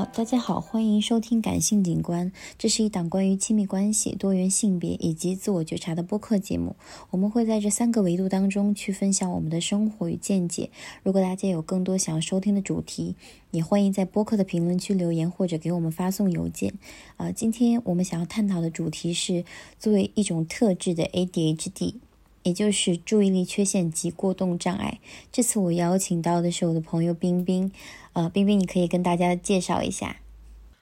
好，大家好，欢迎收听感性景观，这是一档关于亲密关系、多元性别以及自我觉察的播客节目。我们会在这三个维度当中去分享我们的生活与见解。如果大家有更多想要收听的主题，也欢迎在播客的评论区留言或者给我们发送邮件。啊，今天我们想要探讨的主题是作为一种特质的 ADHD，也就是注意力缺陷及过动障碍。这次我邀请到的是我的朋友冰冰。呃，冰冰，你可以跟大家介绍一下。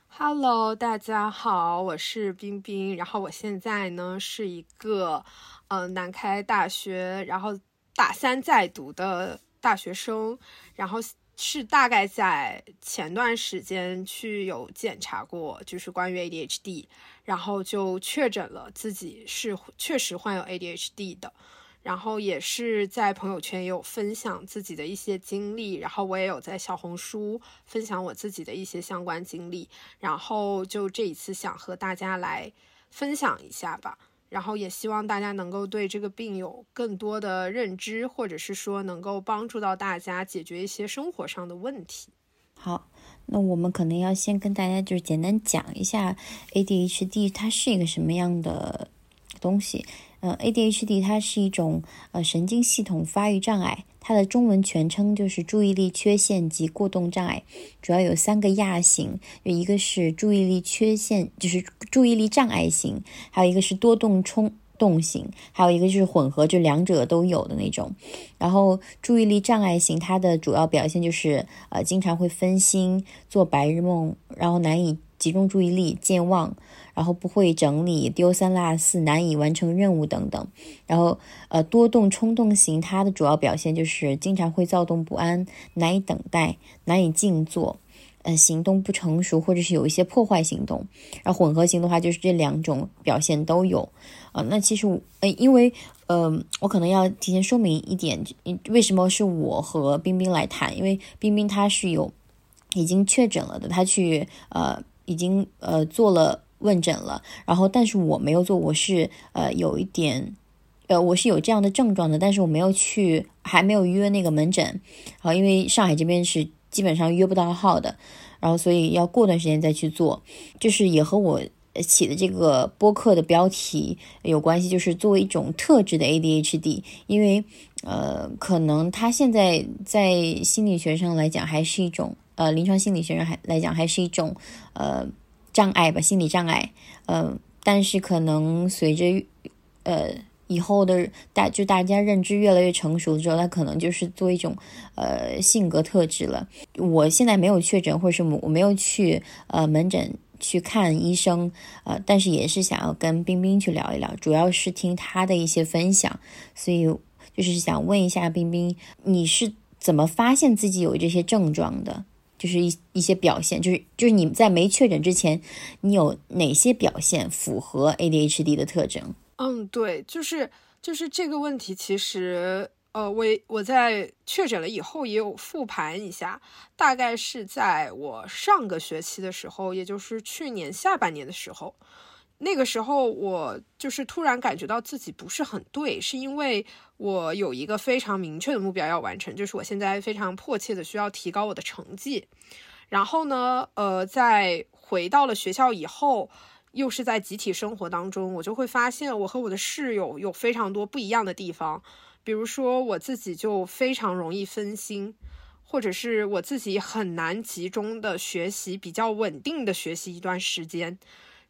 Hello，大家好，我是冰冰。然后我现在呢是一个呃南开大学，然后大三在读的大学生。然后是大概在前段时间去有检查过，就是关于 ADHD，然后就确诊了自己是确实患有 ADHD 的。然后也是在朋友圈也有分享自己的一些经历，然后我也有在小红书分享我自己的一些相关经历，然后就这一次想和大家来分享一下吧，然后也希望大家能够对这个病有更多的认知，或者是说能够帮助到大家解决一些生活上的问题。好，那我们可能要先跟大家就是简单讲一下 ADHD 它是一个什么样的东西。呃，ADHD 它是一种呃神经系统发育障碍，它的中文全称就是注意力缺陷及过动障碍，主要有三个亚型，有一个是注意力缺陷，就是注意力障碍型，还有一个是多动冲动型，还有一个就是混合，就两者都有的那种。然后注意力障碍型，它的主要表现就是呃经常会分心、做白日梦，然后难以集中注意力、健忘。然后不会整理、丢三落四、难以完成任务等等。然后，呃，多动冲动型，它的主要表现就是经常会躁动不安、难以等待、难以静坐，呃，行动不成熟或者是有一些破坏行动。然后混合型的话，就是这两种表现都有。啊，那其实，呃，因为，呃，我可能要提前说明一点，为什么是我和冰冰来谈？因为冰冰她是有已经确诊了的，她去，呃，已经，呃，做了。问诊了，然后但是我没有做，我是呃有一点，呃我是有这样的症状的，但是我没有去，还没有约那个门诊，然后因为上海这边是基本上约不到号的，然后所以要过段时间再去做，就是也和我起的这个播客的标题有关系，就是作为一种特质的 ADHD，因为呃可能它现在在心理学上来讲还是一种，呃临床心理学上还来讲还是一种呃。障碍吧，心理障碍，嗯，但是可能随着，呃，以后的大就大家认知越来越成熟之后，它可能就是做一种，呃，性格特质了。我现在没有确诊，或者是我没有去呃门诊去看医生，呃，但是也是想要跟冰冰去聊一聊，主要是听他的一些分享，所以就是想问一下冰冰，你是怎么发现自己有这些症状的？就是一一些表现，就是就是你在没确诊之前，你有哪些表现符合 ADHD 的特征？嗯，对，就是就是这个问题，其实呃，我我在确诊了以后也有复盘一下，大概是在我上个学期的时候，也就是去年下半年的时候。那个时候，我就是突然感觉到自己不是很对，是因为我有一个非常明确的目标要完成，就是我现在非常迫切的需要提高我的成绩。然后呢，呃，在回到了学校以后，又是在集体生活当中，我就会发现我和我的室友有非常多不一样的地方。比如说，我自己就非常容易分心，或者是我自己很难集中的学习，比较稳定的学习一段时间。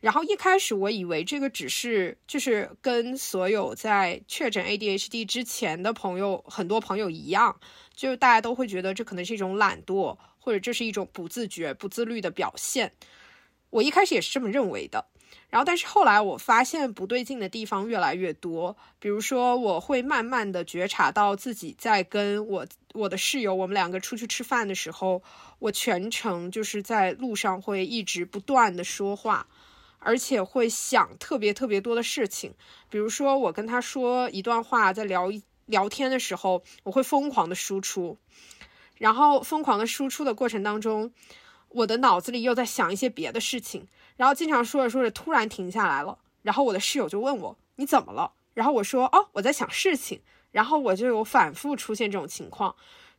然后一开始我以为这个只是就是跟所有在确诊 ADHD 之前的朋友很多朋友一样，就是大家都会觉得这可能是一种懒惰，或者这是一种不自觉、不自律的表现。我一开始也是这么认为的。然后但是后来我发现不对劲的地方越来越多，比如说我会慢慢的觉察到自己在跟我我的室友我们两个出去吃饭的时候，我全程就是在路上会一直不断的说话。而且会想特别特别多的事情，比如说我跟他说一段话，在聊聊天的时候，我会疯狂的输出，然后疯狂的输出的过程当中，我的脑子里又在想一些别的事情，然后经常说着说着突然停下来了，然后我的室友就问我你怎么了？然后我说哦我在想事情，然后我就有反复出现这种情况，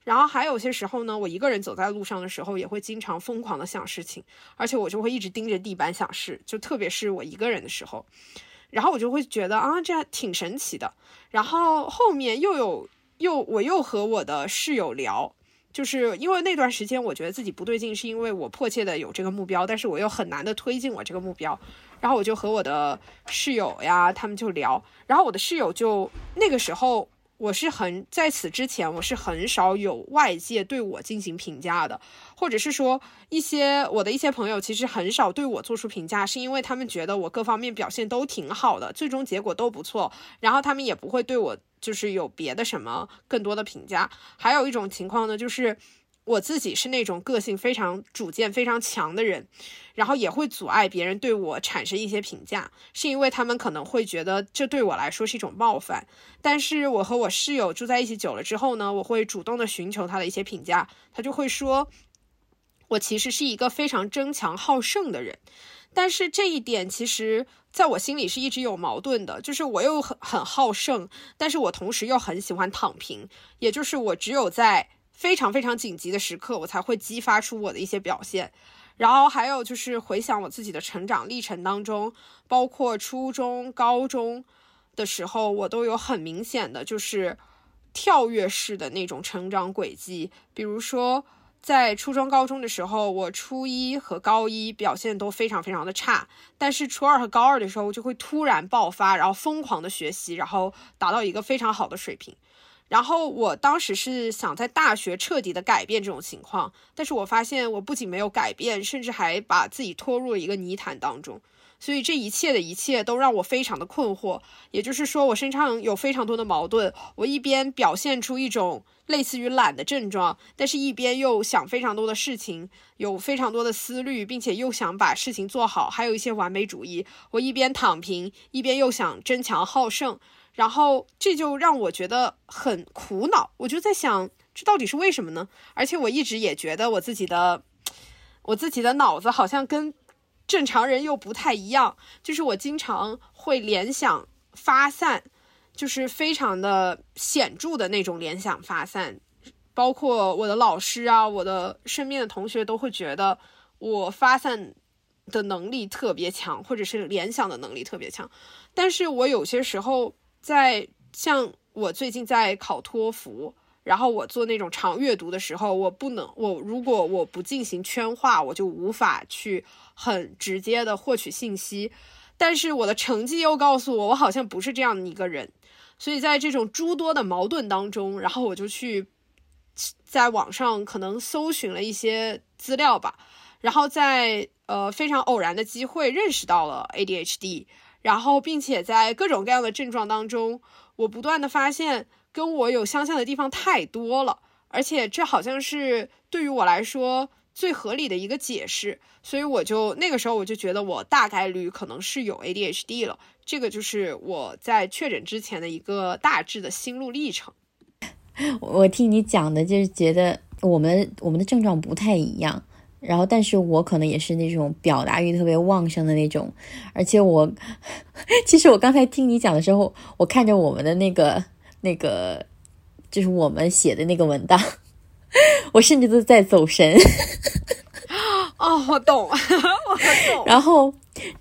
然后还有些时候呢，我一个人走在路上的时候，也会经常疯狂的想事情，而且我就会一直盯着地板想事，就特别是我一个人的时候，然后我就会觉得啊，这挺神奇的。然后后面又有又我又和我的室友聊，就是因为那段时间我觉得自己不对劲，是因为我迫切的有这个目标，但是我又很难的推进我这个目标。然后我就和我的室友呀，他们就聊，然后我的室友就那个时候。我是很在此之前，我是很少有外界对我进行评价的，或者是说一些我的一些朋友其实很少对我做出评价，是因为他们觉得我各方面表现都挺好的，最终结果都不错，然后他们也不会对我就是有别的什么更多的评价。还有一种情况呢，就是。我自己是那种个性非常主见非常强的人，然后也会阻碍别人对我产生一些评价，是因为他们可能会觉得这对我来说是一种冒犯。但是我和我室友住在一起久了之后呢，我会主动的寻求他的一些评价，他就会说，我其实是一个非常争强好胜的人。但是这一点其实在我心里是一直有矛盾的，就是我又很很好胜，但是我同时又很喜欢躺平，也就是我只有在。非常非常紧急的时刻，我才会激发出我的一些表现。然后还有就是回想我自己的成长历程当中，包括初中、高中的时候，我都有很明显的就是跳跃式的那种成长轨迹。比如说，在初中、高中的时候，我初一和高一表现都非常非常的差，但是初二和高二的时候就会突然爆发，然后疯狂的学习，然后达到一个非常好的水平。然后我当时是想在大学彻底的改变这种情况，但是我发现我不仅没有改变，甚至还把自己拖入了一个泥潭当中。所以这一切的一切都让我非常的困惑。也就是说，我身上有非常多的矛盾。我一边表现出一种类似于懒的症状，但是一边又想非常多的事情，有非常多的思虑，并且又想把事情做好，还有一些完美主义。我一边躺平，一边又想争强好胜。然后这就让我觉得很苦恼，我就在想，这到底是为什么呢？而且我一直也觉得我自己的，我自己的脑子好像跟正常人又不太一样，就是我经常会联想发散，就是非常的显著的那种联想发散，包括我的老师啊，我的身边的同学都会觉得我发散的能力特别强，或者是联想的能力特别强，但是我有些时候。在像我最近在考托福，然后我做那种长阅读的时候，我不能，我如果我不进行圈化，我就无法去很直接的获取信息。但是我的成绩又告诉我，我好像不是这样的一个人。所以在这种诸多的矛盾当中，然后我就去在网上可能搜寻了一些资料吧，然后在呃非常偶然的机会认识到了 ADHD。然后，并且在各种各样的症状当中，我不断的发现跟我有相像的地方太多了，而且这好像是对于我来说最合理的一个解释，所以我就那个时候我就觉得我大概率可能是有 ADHD 了，这个就是我在确诊之前的一个大致的心路历程。我听你讲的，就是觉得我们我们的症状不太一样。然后，但是我可能也是那种表达欲特别旺盛的那种，而且我，其实我刚才听你讲的时候，我看着我们的那个那个，就是我们写的那个文档，我甚至都在走神。哦，我懂，我懂。然后，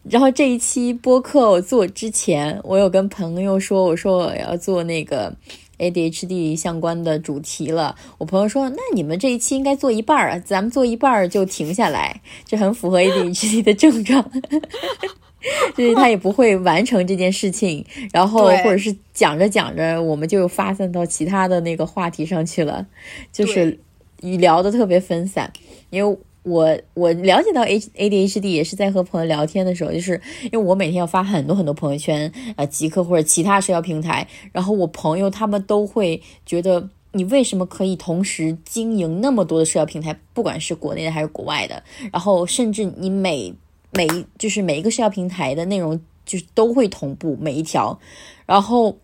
然后这一期播客我做之前，我有跟朋友说，我说我要做那个。ADHD 相关的主题了，我朋友说，那你们这一期应该做一半儿，咱们做一半儿就停下来，这很符合 ADHD 的症状，就是他也不会完成这件事情，然后或者是讲着讲着，我们就发散到其他的那个话题上去了，就是聊的特别分散，因为。我我了解到 A A D H D 也是在和朋友聊天的时候，就是因为我每天要发很多很多朋友圈，呃，极客或者其他社交平台，然后我朋友他们都会觉得你为什么可以同时经营那么多的社交平台，不管是国内的还是国外的，然后甚至你每每就是每一个社交平台的内容就是都会同步每一条，然后。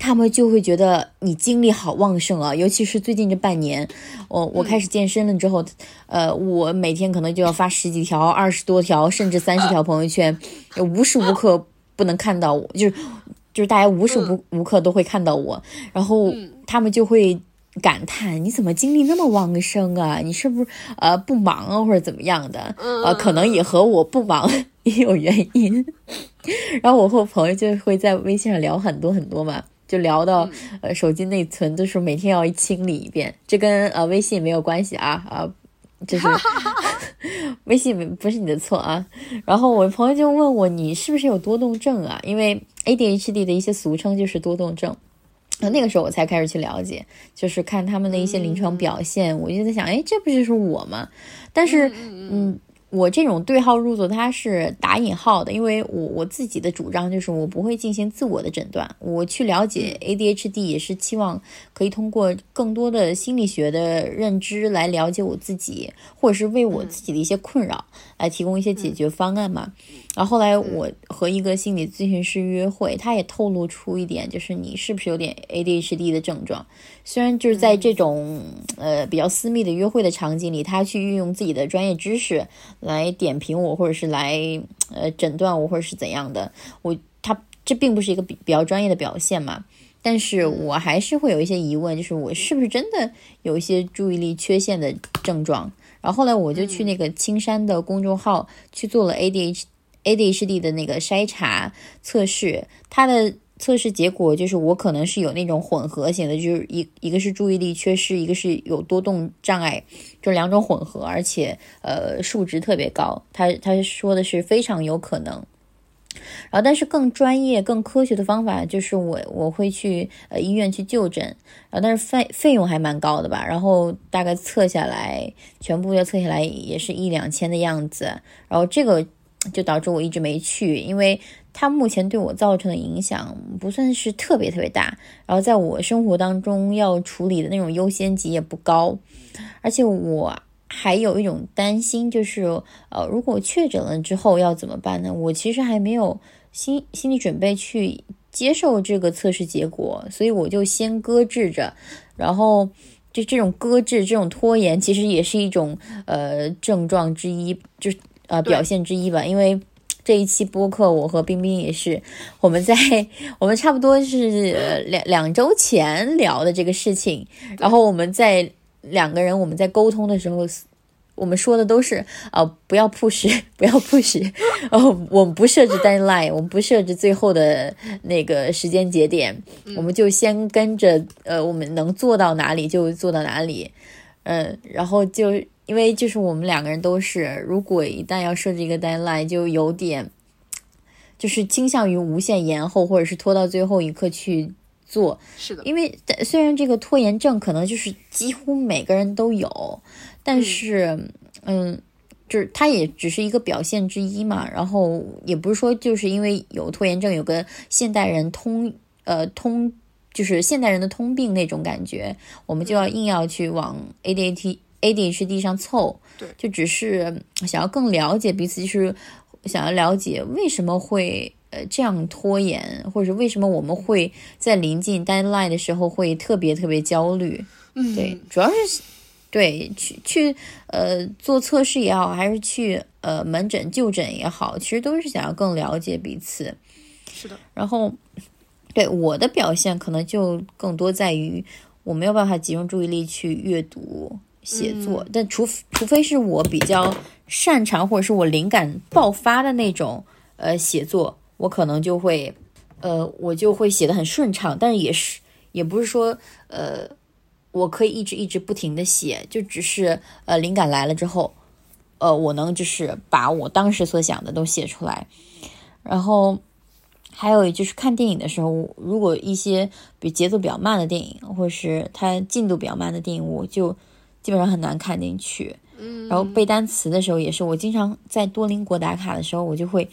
他们就会觉得你精力好旺盛啊，尤其是最近这半年，我我开始健身了之后，呃，我每天可能就要发十几条、二十多条，甚至三十条朋友圈，无时无刻不能看到我，就是就是大家无时无无刻都会看到我，然后他们就会感叹：“你怎么精力那么旺盛啊？你是不是呃不忙啊，或者怎么样的？呃，可能也和我不忙 也有原因。然后我和朋友就会在微信上聊很多很多嘛，就聊到呃手机内存都是每天要清理一遍，这跟呃微信没有关系啊啊。”就是 微信不是你的错啊，然后我朋友就问我你是不是有多动症啊？因为 ADHD 的一些俗称就是多动症，那那个时候我才开始去了解，就是看他们的一些临床表现，我就在想，哎，这不就是我吗？但是，嗯。我这种对号入座，它是打引号的，因为我我自己的主张就是我不会进行自我的诊断，我去了解 ADHD 也是期望可以通过更多的心理学的认知来了解我自己，或者是为我自己的一些困扰来提供一些解决方案嘛。然后后来我和一个心理咨询师约会，他也透露出一点，就是你是不是有点 ADHD 的症状？虽然就是在这种呃比较私密的约会的场景里，他去运用自己的专业知识来点评我，或者是来呃诊断我，或者是怎样的，我他这并不是一个比比较专业的表现嘛。但是我还是会有一些疑问，就是我是不是真的有一些注意力缺陷的症状？然后后来我就去那个青山的公众号去做了 ADH。ADHD 的那个筛查测试，它的测试结果就是我可能是有那种混合型的，就是一一个是注意力缺失，一个是有多动障碍，就两种混合，而且呃数值特别高。他他说的是非常有可能。然后，但是更专业、更科学的方法就是我我会去呃医院去就诊，然后但是费费用还蛮高的吧，然后大概测下来，全部要测下来也是一两千的样子，然后这个。就导致我一直没去，因为它目前对我造成的影响不算是特别特别大，然后在我生活当中要处理的那种优先级也不高，而且我还有一种担心，就是呃，如果确诊了之后要怎么办呢？我其实还没有心心理准备去接受这个测试结果，所以我就先搁置着，然后就这种搁置、这种拖延，其实也是一种呃症状之一，就。呃，表现之一吧，因为这一期播客，我和冰冰也是，我们在我们差不多是两两周前聊的这个事情，然后我们在两个人我们在沟通的时候，我们说的都是啊，不要 push，不要 push，哦，我们不设置 deadline，我们不设置最后的那个时间节点，我们就先跟着呃，我们能做到哪里就做到哪里，嗯，然后就。因为就是我们两个人都是，如果一旦要设置一个 deadline，就有点，就是倾向于无限延后，或者是拖到最后一刻去做。是的，因为虽然这个拖延症可能就是几乎每个人都有，但是，嗯，就是它也只是一个表现之一嘛。然后也不是说就是因为有拖延症，有个现代人通，呃，通就是现代人的通病那种感觉，我们就要硬要去往 ADHD。ADHD 上凑，对，就只是想要更了解彼此，就是想要了解为什么会呃这样拖延，或者是为什么我们会在临近 deadline 的时候会特别特别焦虑。嗯，对，主要是对去去呃做测试也好，还是去呃门诊就诊也好，其实都是想要更了解彼此。是的，然后对我的表现可能就更多在于我没有办法集中注意力去阅读。写作，但除除非是我比较擅长或者是我灵感爆发的那种呃写作，我可能就会呃我就会写的很顺畅。但是也是也不是说呃我可以一直一直不停的写，就只是呃灵感来了之后，呃我能就是把我当时所想的都写出来。然后还有就是看电影的时候，如果一些比节奏比较慢的电影，或者是它进度比较慢的电影，我就。基本上很难看进去，嗯，然后背单词的时候也是，我经常在多邻国打卡的时候，我就会，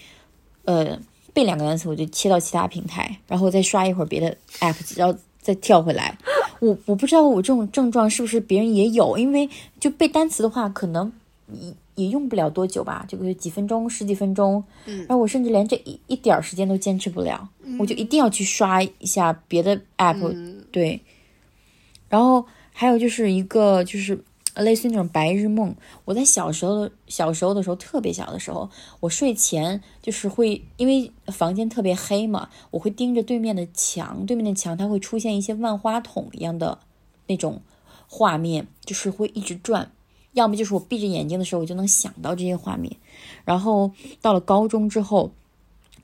呃，背两个单词，我就切到其他平台，然后再刷一会儿别的 app，然后再跳回来。我我不知道我这种症状是不是别人也有，因为就背单词的话，可能也也用不了多久吧，就个几分钟、十几分钟，嗯，然后我甚至连这一一点儿时间都坚持不了，我就一定要去刷一下别的 app，对，然后。还有就是一个就是类似于那种白日梦。我在小时候小时候的时候，特别小的时候，我睡前就是会因为房间特别黑嘛，我会盯着对面的墙，对面的墙它会出现一些万花筒一样的那种画面，就是会一直转。要么就是我闭着眼睛的时候，我就能想到这些画面。然后到了高中之后，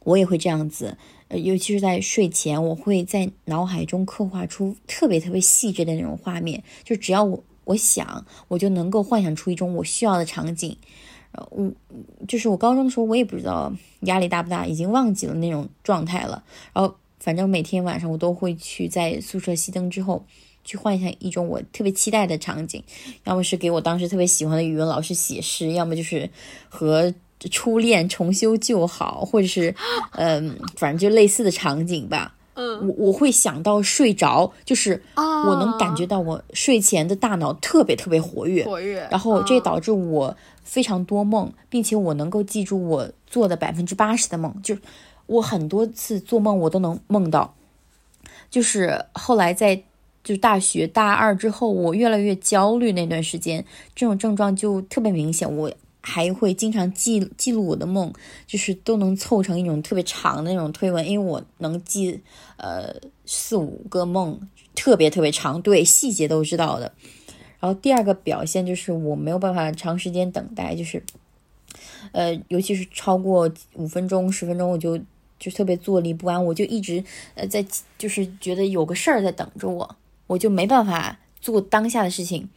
我也会这样子，尤其是在睡前，我会在脑海中刻画出特别特别细致的那种画面。就只要我我想，我就能够幻想出一种我需要的场景。呃，我就是我高中的时候，我也不知道压力大不大，已经忘记了那种状态了。然后反正每天晚上我都会去在宿舍熄灯之后。去幻想一种我特别期待的场景，要么是给我当时特别喜欢的语文老师写诗，要么就是和初恋重修旧好，或者是，嗯，反正就类似的场景吧。嗯，我我会想到睡着，就是我能感觉到我睡前的大脑特别特别活跃，活跃，然后这导致我非常多梦，并且我能够记住我做的百分之八十的梦，就是我很多次做梦我都能梦到，就是后来在。就是大学大二之后，我越来越焦虑那段时间，这种症状就特别明显。我还会经常记记录我的梦，就是都能凑成一种特别长的那种推文，因为我能记呃四五个梦，特别特别长，对细节都知道的。然后第二个表现就是我没有办法长时间等待，就是呃，尤其是超过五分钟、十分钟，我就就特别坐立不安，我就一直呃在就是觉得有个事儿在等着我。我就没办法做当下的事情，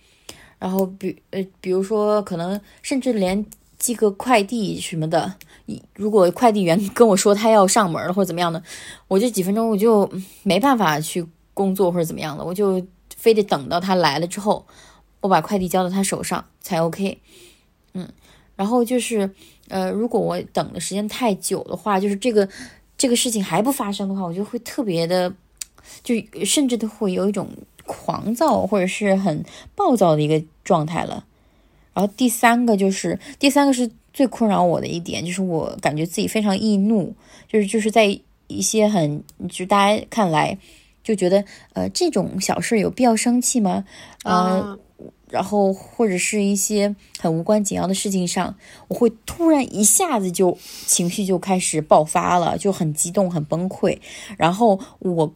然后比呃，比如说可能甚至连寄个快递什么的，如果快递员 跟我说他要上门了或者怎么样的，我这几分钟我就没办法去工作或者怎么样的，我就非得等到他来了之后，我把快递交到他手上才 OK。嗯，然后就是呃，如果我等的时间太久的话，就是这个这个事情还不发生的话，我就会特别的。就甚至都会有一种狂躁或者是很暴躁的一个状态了。然后第三个就是第三个是最困扰我的一点，就是我感觉自己非常易怒，就是就是在一些很就大家看来就觉得呃这种小事有必要生气吗？呃，然后或者是一些很无关紧要的事情上，我会突然一下子就情绪就开始爆发了，就很激动很崩溃，然后我。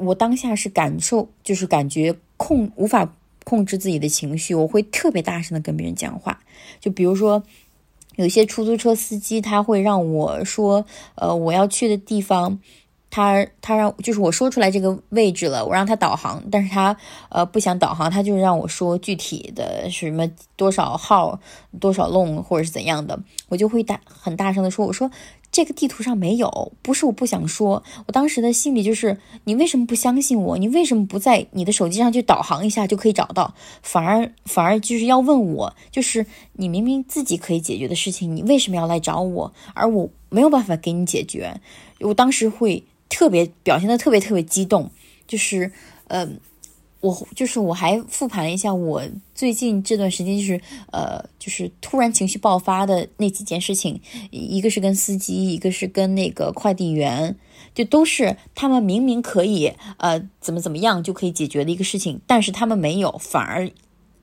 我当下是感受，就是感觉控无法控制自己的情绪，我会特别大声的跟别人讲话。就比如说，有些出租车司机他会让我说，呃，我要去的地方，他他让就是我说出来这个位置了，我让他导航，但是他呃不想导航，他就让我说具体的什么多少号多少弄或者是怎样的，我就会大很大声的说，我说。这个地图上没有，不是我不想说，我当时的心里就是，你为什么不相信我？你为什么不在你的手机上去导航一下就可以找到？反而反而就是要问我，就是你明明自己可以解决的事情，你为什么要来找我？而我没有办法给你解决，我当时会特别表现的特别特别激动，就是，嗯。我就是我还复盘了一下我最近这段时间，就是呃，就是突然情绪爆发的那几件事情，一个是跟司机，一个是跟那个快递员，就都是他们明明可以呃怎么怎么样就可以解决的一个事情，但是他们没有，反而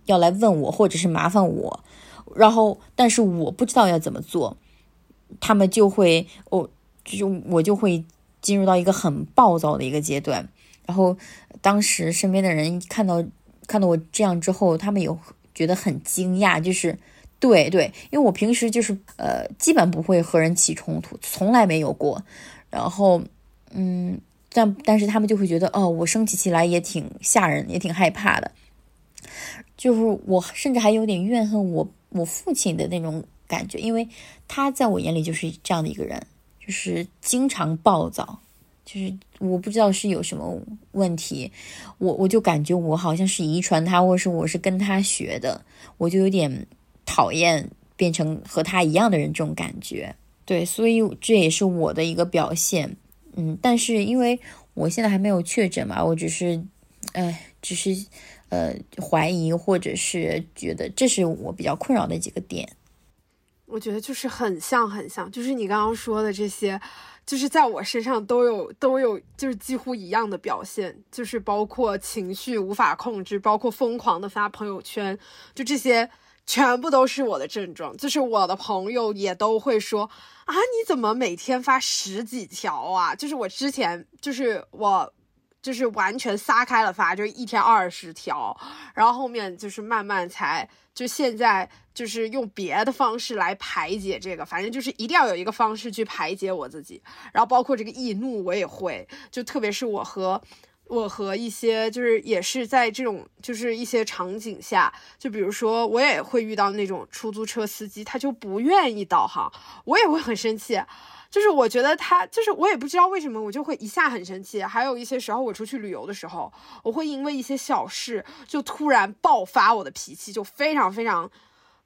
要来问我或者是麻烦我，然后但是我不知道要怎么做，他们就会我就我就会进入到一个很暴躁的一个阶段。然后，当时身边的人看到看到我这样之后，他们有觉得很惊讶，就是对对，因为我平时就是呃，基本不会和人起冲突，从来没有过。然后，嗯，但但是他们就会觉得，哦，我生气起来也挺吓人，也挺害怕的。就是我甚至还有点怨恨我我父亲的那种感觉，因为他在我眼里就是这样的一个人，就是经常暴躁。就是我不知道是有什么问题，我我就感觉我好像是遗传他，或者是我是跟他学的，我就有点讨厌变成和他一样的人这种感觉。对，所以这也是我的一个表现。嗯，但是因为我现在还没有确诊嘛，我只是，哎，只是呃怀疑，或者是觉得这是我比较困扰的几个点。我觉得就是很像很像，就是你刚刚说的这些。就是在我身上都有都有，就是几乎一样的表现，就是包括情绪无法控制，包括疯狂的发朋友圈，就这些全部都是我的症状。就是我的朋友也都会说啊，你怎么每天发十几条啊？就是我之前就是我。就是完全撒开了发，就是一天二十条，然后后面就是慢慢才就现在就是用别的方式来排解这个，反正就是一定要有一个方式去排解我自己，然后包括这个易怒我也会，就特别是我和。我和一些就是也是在这种就是一些场景下，就比如说我也会遇到那种出租车司机，他就不愿意导航，我也会很生气。就是我觉得他就是我也不知道为什么，我就会一下很生气。还有一些时候我出去旅游的时候，我会因为一些小事就突然爆发我的脾气，就非常非常。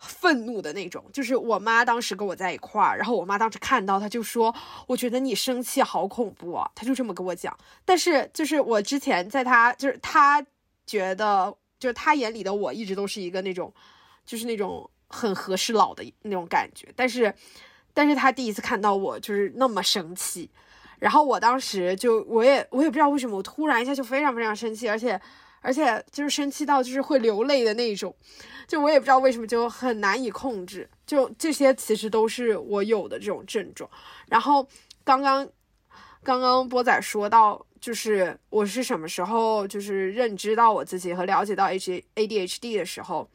愤怒的那种，就是我妈当时跟我在一块儿，然后我妈当时看到，她就说：“我觉得你生气好恐怖啊！”她就这么跟我讲。但是就是我之前在她，就是她觉得，就是她眼里的我一直都是一个那种，就是那种很和事佬的那种感觉。但是，但是他第一次看到我就是那么生气，然后我当时就我也我也不知道为什么，我突然一下就非常非常生气，而且。而且就是生气到就是会流泪的那种，就我也不知道为什么就很难以控制，就这些其实都是我有的这种症状。然后刚刚刚刚波仔说到，就是我是什么时候就是认知到我自己和了解到 H A D H D 的时候，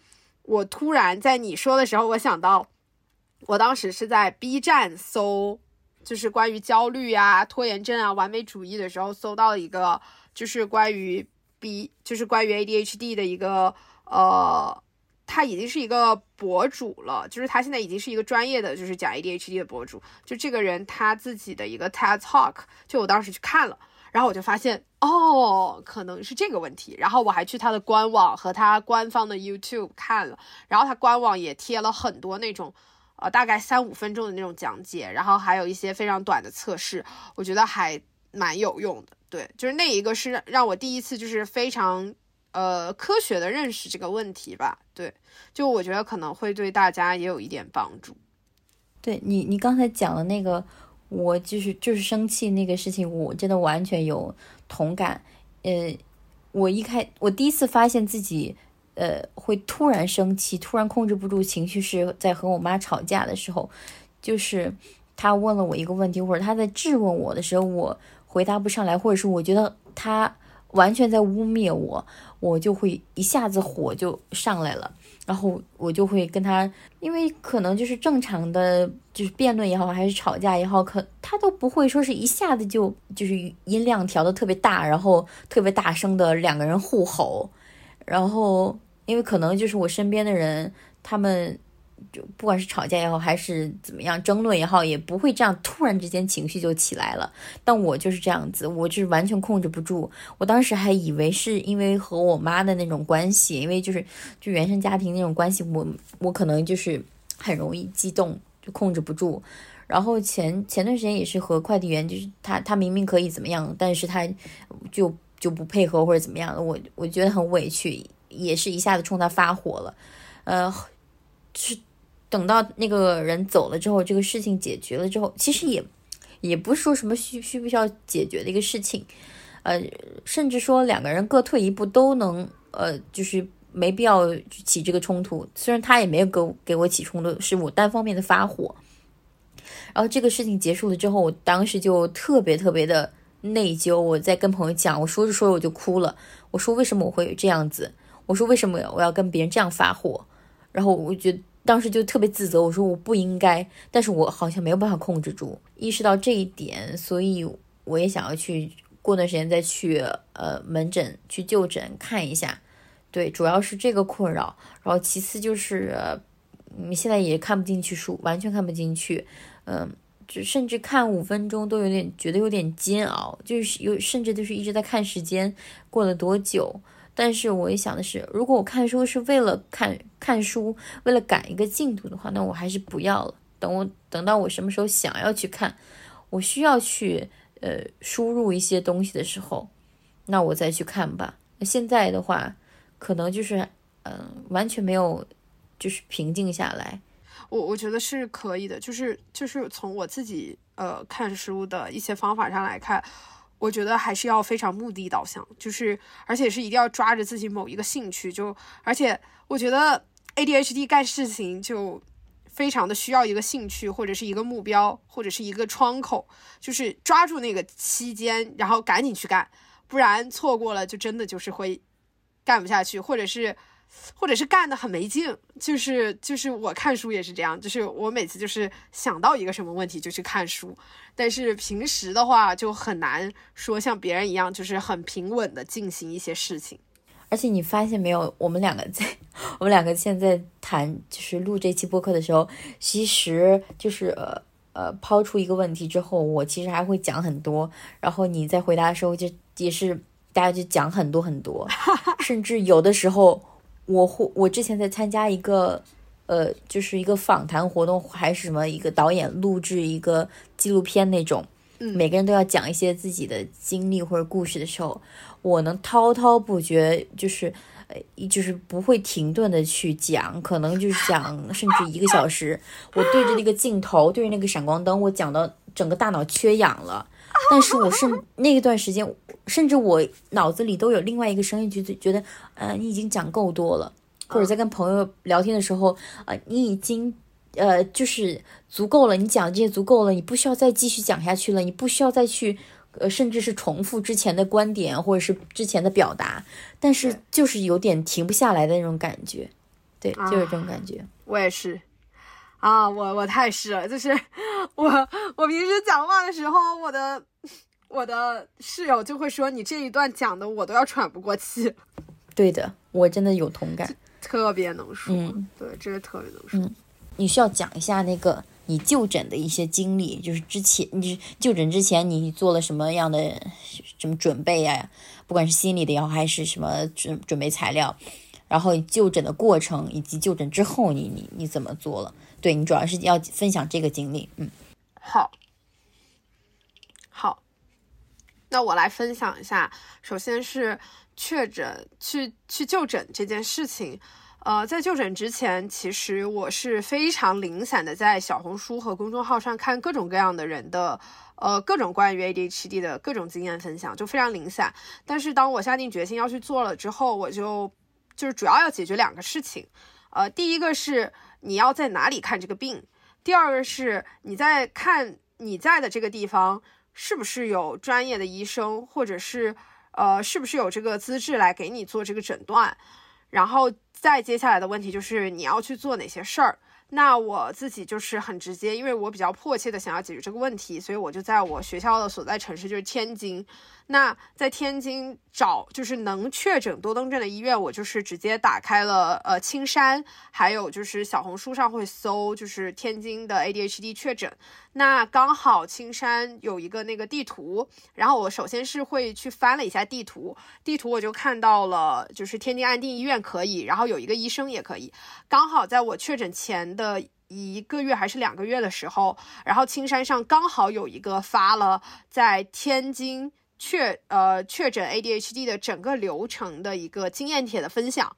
我突然在你说的时候，我想到我当时是在 B 站搜，就是关于焦虑啊、拖延症啊、完美主义的时候，搜到一个就是关于。B 就是关于 ADHD 的一个呃，他已经是一个博主了，就是他现在已经是一个专业的，就是讲 ADHD 的博主。就这个人他自己的一个 TED Talk，就我当时去看了，然后我就发现哦，可能是这个问题。然后我还去他的官网和他官方的 YouTube 看了，然后他官网也贴了很多那种呃大概三五分钟的那种讲解，然后还有一些非常短的测试，我觉得还蛮有用的。对，就是那一个是让我第一次就是非常呃科学的认识这个问题吧。对，就我觉得可能会对大家也有一点帮助。对你，你刚才讲的那个，我就是就是生气那个事情，我真的完全有同感。呃，我一开我第一次发现自己呃会突然生气，突然控制不住情绪，是在和我妈吵架的时候，就是她问了我一个问题，或者她在质问我的时候，我。回答不上来，或者是我觉得他完全在污蔑我，我就会一下子火就上来了，然后我就会跟他，因为可能就是正常的，就是辩论也好，还是吵架也好，可他都不会说是一下子就就是音量调的特别大，然后特别大声的两个人互吼，然后因为可能就是我身边的人，他们。就不管是吵架也好，还是怎么样争论也好，也不会这样突然之间情绪就起来了。但我就是这样子，我就是完全控制不住。我当时还以为是因为和我妈的那种关系，因为就是就原生家庭那种关系，我我可能就是很容易激动，就控制不住。然后前前段时间也是和快递员，就是他他明明可以怎么样，但是他就就不配合或者怎么样的，我我觉得很委屈，也是一下子冲他发火了，呃，是。等到那个人走了之后，这个事情解决了之后，其实也也不是说什么需需不需要解决的一个事情，呃，甚至说两个人各退一步都能，呃，就是没必要起这个冲突。虽然他也没有给给我起冲突，是我单方面的发火。然后这个事情结束了之后，我当时就特别特别的内疚。我在跟朋友讲，我说着说着我就哭了。我说为什么我会这样子？我说为什么我要跟别人这样发火？然后我觉得。当时就特别自责，我说我不应该，但是我好像没有办法控制住，意识到这一点，所以我也想要去过段时间再去呃门诊去就诊看一下，对，主要是这个困扰，然后其次就是你现在也看不进去书，完全看不进去，嗯，就甚至看五分钟都有点觉得有点煎熬，就是有甚至就是一直在看时间过了多久。但是我也想的是，如果我看书是为了看看书，为了赶一个进度的话，那我还是不要了。等我等到我什么时候想要去看，我需要去呃输入一些东西的时候，那我再去看吧。现在的话，可能就是嗯完全没有就是平静下来。我我觉得是可以的，就是就是从我自己呃看书的一些方法上来看。我觉得还是要非常目的导向，就是而且是一定要抓着自己某一个兴趣，就而且我觉得 ADHD 干事情就非常的需要一个兴趣或者是一个目标或者是一个窗口，就是抓住那个期间，然后赶紧去干。不然错过了就真的就是会干不下去，或者是。或者是干的很没劲，就是就是我看书也是这样，就是我每次就是想到一个什么问题就去看书，但是平时的话就很难说像别人一样，就是很平稳的进行一些事情。而且你发现没有，我们两个在我们两个现在谈就是录这期播客的时候，其实就是呃呃抛出一个问题之后，我其实还会讲很多，然后你在回答的时候就也是大家就讲很多很多，甚至有的时候。我会，我之前在参加一个，呃，就是一个访谈活动，还是什么一个导演录制一个纪录片那种，每个人都要讲一些自己的经历或者故事的时候，我能滔滔不绝，就是呃，就是不会停顿的去讲，可能就是讲甚至一个小时，我对着那个镜头，对着那个闪光灯，我讲到整个大脑缺氧了。但是我是那一段时间，甚至我脑子里都有另外一个声音，就觉得，呃，你已经讲够多了，或者在跟朋友聊天的时候，呃，你已经，呃，就是足够了，你讲这些足够了，你不需要再继续讲下去了，你不需要再去，呃，甚至是重复之前的观点或者是之前的表达，但是就是有点停不下来的那种感觉，对，就是这种感觉，我也是。啊，我我太是了，就是 我我平时讲话的时候，我的我的室友就会说你这一段讲的我都要喘不过气。对的，我真的有同感，特别能说，嗯，对，真的特别能说。嗯，你需要讲一下那个你就诊的一些经历，就是之前你就诊之前你做了什么样的什么准备呀？不管是心理的也好，还是什么准准备材料，然后就诊的过程以及就诊之后你你你怎么做了？对你主要是要分享这个经历，嗯，好，好，那我来分享一下。首先是确诊去去就诊这件事情，呃，在就诊之前，其实我是非常零散的在小红书和公众号上看各种各样的人的，呃，各种关于 ADHD 的各种经验分享，就非常零散。但是当我下定决心要去做了之后，我就就是主要要解决两个事情，呃，第一个是。你要在哪里看这个病？第二个是你在看你在的这个地方是不是有专业的医生，或者是呃是不是有这个资质来给你做这个诊断？然后再接下来的问题就是你要去做哪些事儿？那我自己就是很直接，因为我比较迫切的想要解决这个问题，所以我就在我学校的所在城市就是天津。那在天津找就是能确诊多动症的医院，我就是直接打开了呃青山，还有就是小红书上会搜就是天津的 ADHD 确诊。那刚好青山有一个那个地图，然后我首先是会去翻了一下地图，地图我就看到了就是天津安定医院可以，然后有一个医生也可以。刚好在我确诊前的一个月还是两个月的时候，然后青山上刚好有一个发了在天津。确呃确诊 ADHD 的整个流程的一个经验帖的分享，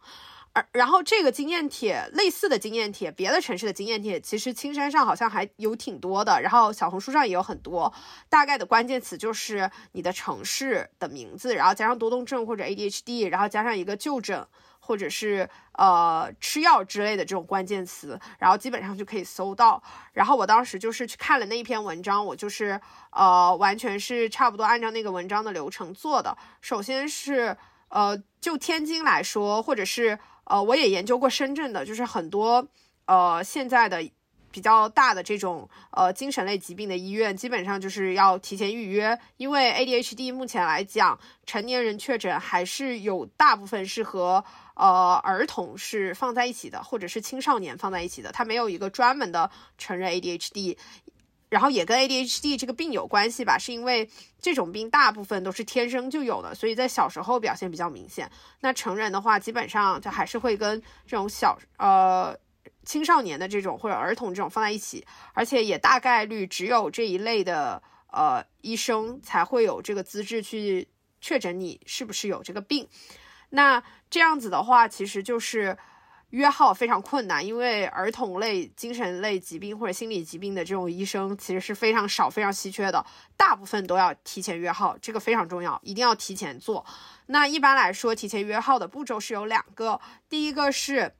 而然后这个经验帖类似的经验帖，别的城市的经验帖，其实青山上好像还有挺多的，然后小红书上也有很多，大概的关键词就是你的城市的名字，然后加上多动症或者 ADHD，然后加上一个就诊。或者是呃吃药之类的这种关键词，然后基本上就可以搜到。然后我当时就是去看了那一篇文章，我就是呃完全是差不多按照那个文章的流程做的。首先是呃就天津来说，或者是呃我也研究过深圳的，就是很多呃现在的比较大的这种呃精神类疾病的医院，基本上就是要提前预约，因为 ADHD 目前来讲，成年人确诊还是有大部分是和呃，儿童是放在一起的，或者是青少年放在一起的，它没有一个专门的成人 ADHD，然后也跟 ADHD 这个病有关系吧，是因为这种病大部分都是天生就有的，所以在小时候表现比较明显。那成人的话，基本上就还是会跟这种小呃青少年的这种或者儿童这种放在一起，而且也大概率只有这一类的呃医生才会有这个资质去确诊你是不是有这个病。那这样子的话，其实就是约号非常困难，因为儿童类、精神类疾病或者心理疾病的这种医生其实是非常少、非常稀缺的，大部分都要提前约号，这个非常重要，一定要提前做。那一般来说，提前约号的步骤是有两个，第一个是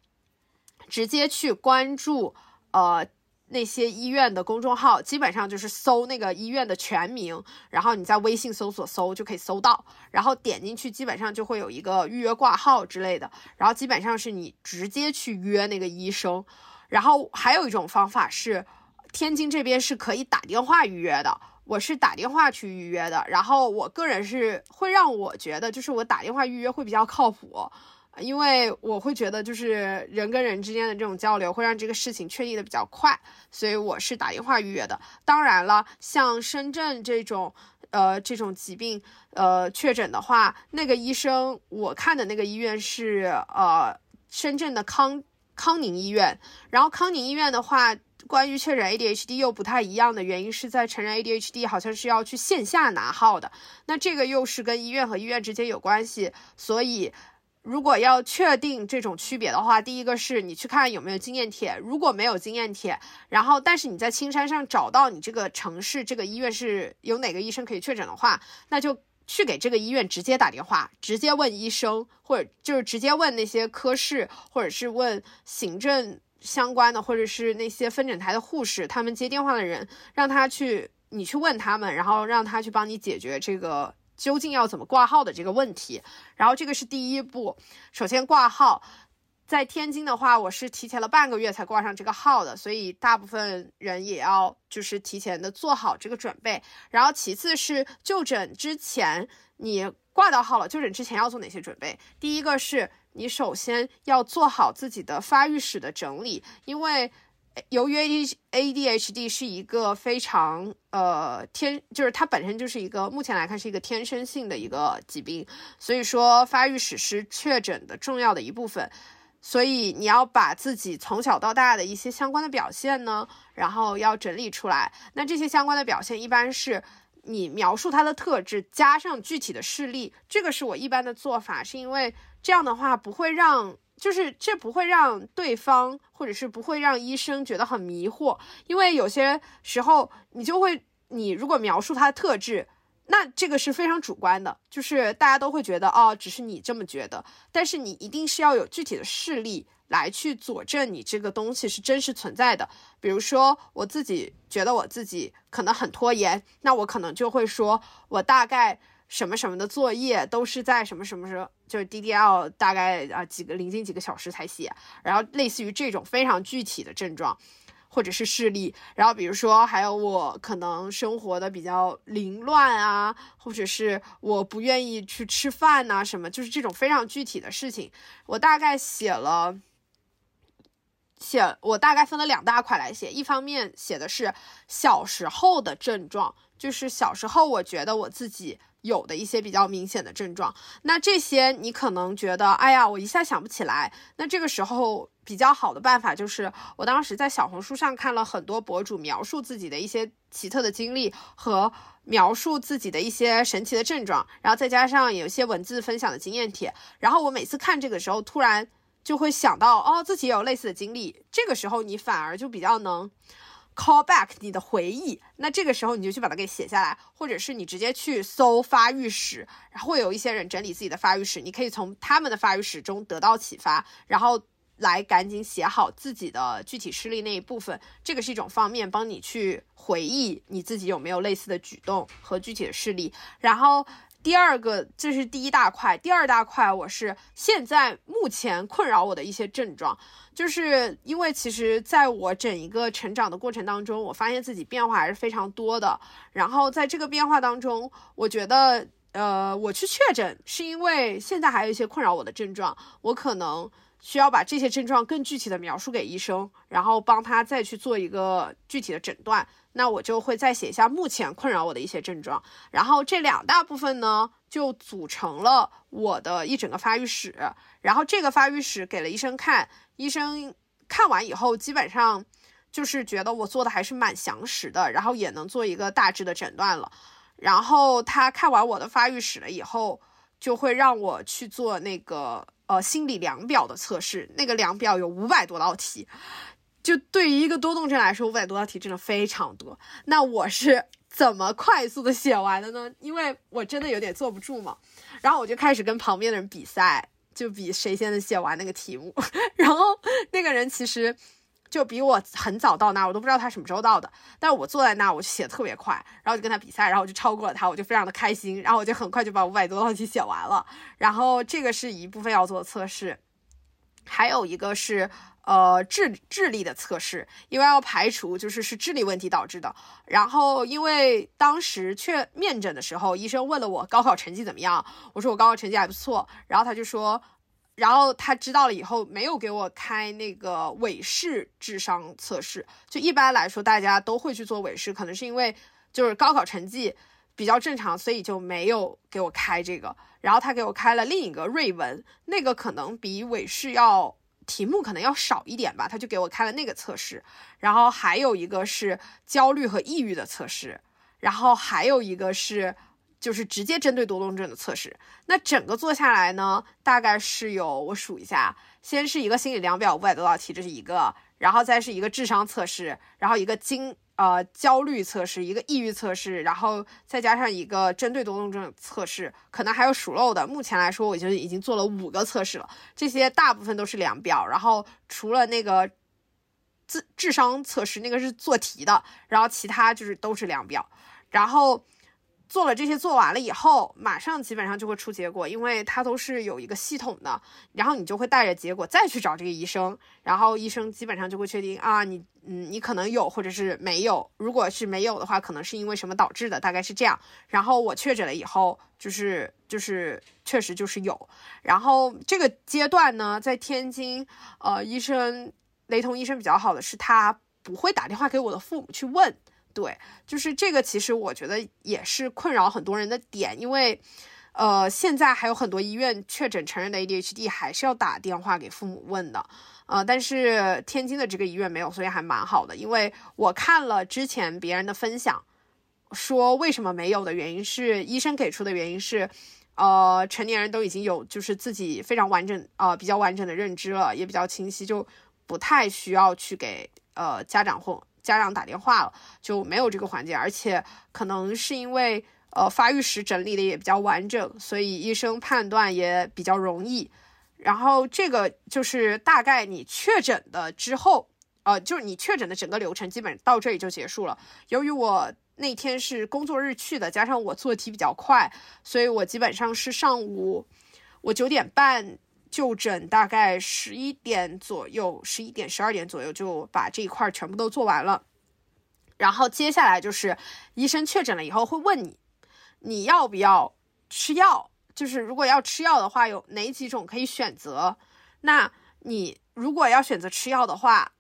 直接去关注，呃。那些医院的公众号，基本上就是搜那个医院的全名，然后你在微信搜索搜就可以搜到，然后点进去，基本上就会有一个预约挂号之类的，然后基本上是你直接去约那个医生。然后还有一种方法是，天津这边是可以打电话预约的，我是打电话去预约的，然后我个人是会让我觉得，就是我打电话预约会比较靠谱。因为我会觉得，就是人跟人之间的这种交流，会让这个事情确定的比较快，所以我是打电话预约的。当然了，像深圳这种，呃，这种疾病，呃，确诊的话，那个医生我看的那个医院是，呃，深圳的康康宁医院。然后康宁医院的话，关于确诊 ADHD 又不太一样的原因是在成人 ADHD 好像是要去线下拿号的，那这个又是跟医院和医院之间有关系，所以。如果要确定这种区别的话，第一个是你去看有没有经验帖，如果没有经验帖，然后但是你在青山上找到你这个城市这个医院是有哪个医生可以确诊的话，那就去给这个医院直接打电话，直接问医生，或者就是直接问那些科室，或者是问行政相关的，或者是那些分诊台的护士，他们接电话的人，让他去你去问他们，然后让他去帮你解决这个。究竟要怎么挂号的这个问题，然后这个是第一步。首先挂号，在天津的话，我是提前了半个月才挂上这个号的，所以大部分人也要就是提前的做好这个准备。然后其次是就诊之前，你挂到号了，就诊之前要做哪些准备？第一个是你首先要做好自己的发育史的整理，因为。由于 A D A D H D 是一个非常呃天，就是它本身就是一个目前来看是一个天生性的一个疾病，所以说发育史是确诊的重要的一部分。所以你要把自己从小到大的一些相关的表现呢，然后要整理出来。那这些相关的表现一般是你描述它的特质，加上具体的事例，这个是我一般的做法，是因为这样的话不会让。就是这不会让对方，或者是不会让医生觉得很迷惑，因为有些时候你就会，你如果描述他的特质，那这个是非常主观的，就是大家都会觉得哦，只是你这么觉得，但是你一定是要有具体的事例来去佐证你这个东西是真实存在的。比如说我自己觉得我自己可能很拖延，那我可能就会说我大概。什么什么的作业都是在什么什么时候，就是 DDL 大概啊几个临近几个小时才写，然后类似于这种非常具体的症状或者是事例，然后比如说还有我可能生活的比较凌乱啊，或者是我不愿意去吃饭呐什么，就是这种非常具体的事情，我大概写了写我大概分了两大块来写，一方面写的是小时候的症状，就是小时候我觉得我自己。有的一些比较明显的症状，那这些你可能觉得，哎呀，我一下想不起来。那这个时候比较好的办法就是，我当时在小红书上看了很多博主描述自己的一些奇特的经历和描述自己的一些神奇的症状，然后再加上有一些文字分享的经验帖，然后我每次看这个时候，突然就会想到，哦，自己有类似的经历。这个时候你反而就比较能。Call back 你的回忆，那这个时候你就去把它给写下来，或者是你直接去搜发育史，然后会有一些人整理自己的发育史，你可以从他们的发育史中得到启发，然后来赶紧写好自己的具体事例那一部分，这个是一种方面帮你去回忆你自己有没有类似的举动和具体的事例，然后。第二个，这是第一大块。第二大块，我是现在目前困扰我的一些症状，就是因为其实在我整一个成长的过程当中，我发现自己变化还是非常多的。然后在这个变化当中，我觉得，呃，我去确诊是因为现在还有一些困扰我的症状，我可能。需要把这些症状更具体的描述给医生，然后帮他再去做一个具体的诊断。那我就会再写一下目前困扰我的一些症状，然后这两大部分呢，就组成了我的一整个发育史。然后这个发育史给了医生看，医生看完以后，基本上就是觉得我做的还是蛮详实的，然后也能做一个大致的诊断了。然后他看完我的发育史了以后，就会让我去做那个。呃，心理量表的测试，那个量表有五百多道题，就对于一个多动症来说，五百多道题真的非常多。那我是怎么快速的写完的呢？因为我真的有点坐不住嘛，然后我就开始跟旁边的人比赛，就比谁先能写完那个题目。然后那个人其实。就比我很早到那，我都不知道他什么时候到的。但是我坐在那，我就写的特别快，然后就跟他比赛，然后我就超过了他，我就非常的开心，然后我就很快就把五百多道题写完了。然后这个是一部分要做测试，还有一个是。呃，智智力的测试，因为要排除就是是智力问题导致的。然后，因为当时确面诊的时候，医生问了我高考成绩怎么样，我说我高考成绩还不错。然后他就说，然后他知道了以后，没有给我开那个韦氏智商测试。就一般来说，大家都会去做韦氏，可能是因为就是高考成绩比较正常，所以就没有给我开这个。然后他给我开了另一个瑞文，那个可能比韦氏要。题目可能要少一点吧，他就给我开了那个测试，然后还有一个是焦虑和抑郁的测试，然后还有一个是就是直接针对多动症的测试。那整个做下来呢，大概是有我数一下，先是一个心理量表五百多道题，这是一个，然后再是一个智商测试，然后一个精。呃，焦虑测试，一个抑郁测试，然后再加上一个针对多动症测试，可能还有数漏的。目前来说，我就已经做了五个测试了，这些大部分都是量表，然后除了那个智智商测试，那个是做题的，然后其他就是都是量表，然后。做了这些做完了以后，马上基本上就会出结果，因为它都是有一个系统的，然后你就会带着结果再去找这个医生，然后医生基本上就会确定啊，你嗯你可能有或者是没有，如果是没有的话，可能是因为什么导致的，大概是这样。然后我确诊了以后，就是就是确实就是有，然后这个阶段呢，在天津，呃，医生雷同医生比较好的是他不会打电话给我的父母去问。对，就是这个，其实我觉得也是困扰很多人的点，因为，呃，现在还有很多医院确诊成人的 ADHD 还是要打电话给父母问的，呃，但是天津的这个医院没有，所以还蛮好的。因为我看了之前别人的分享，说为什么没有的原因是医生给出的原因是，呃，成年人都已经有就是自己非常完整呃比较完整的认知了，也比较清晰，就不太需要去给呃家长或。家长打电话了就没有这个环节，而且可能是因为呃发育史整理的也比较完整，所以医生判断也比较容易。然后这个就是大概你确诊的之后，呃，就是你确诊的整个流程基本到这里就结束了。由于我那天是工作日去的，加上我做题比较快，所以我基本上是上午我九点半。就诊大概十一点左右，十一点十二点左右就把这一块全部都做完了。然后接下来就是医生确诊了以后会问你，你要不要吃药？就是如果要吃药的话，有哪几种可以选择？那你如果要选择吃药的话，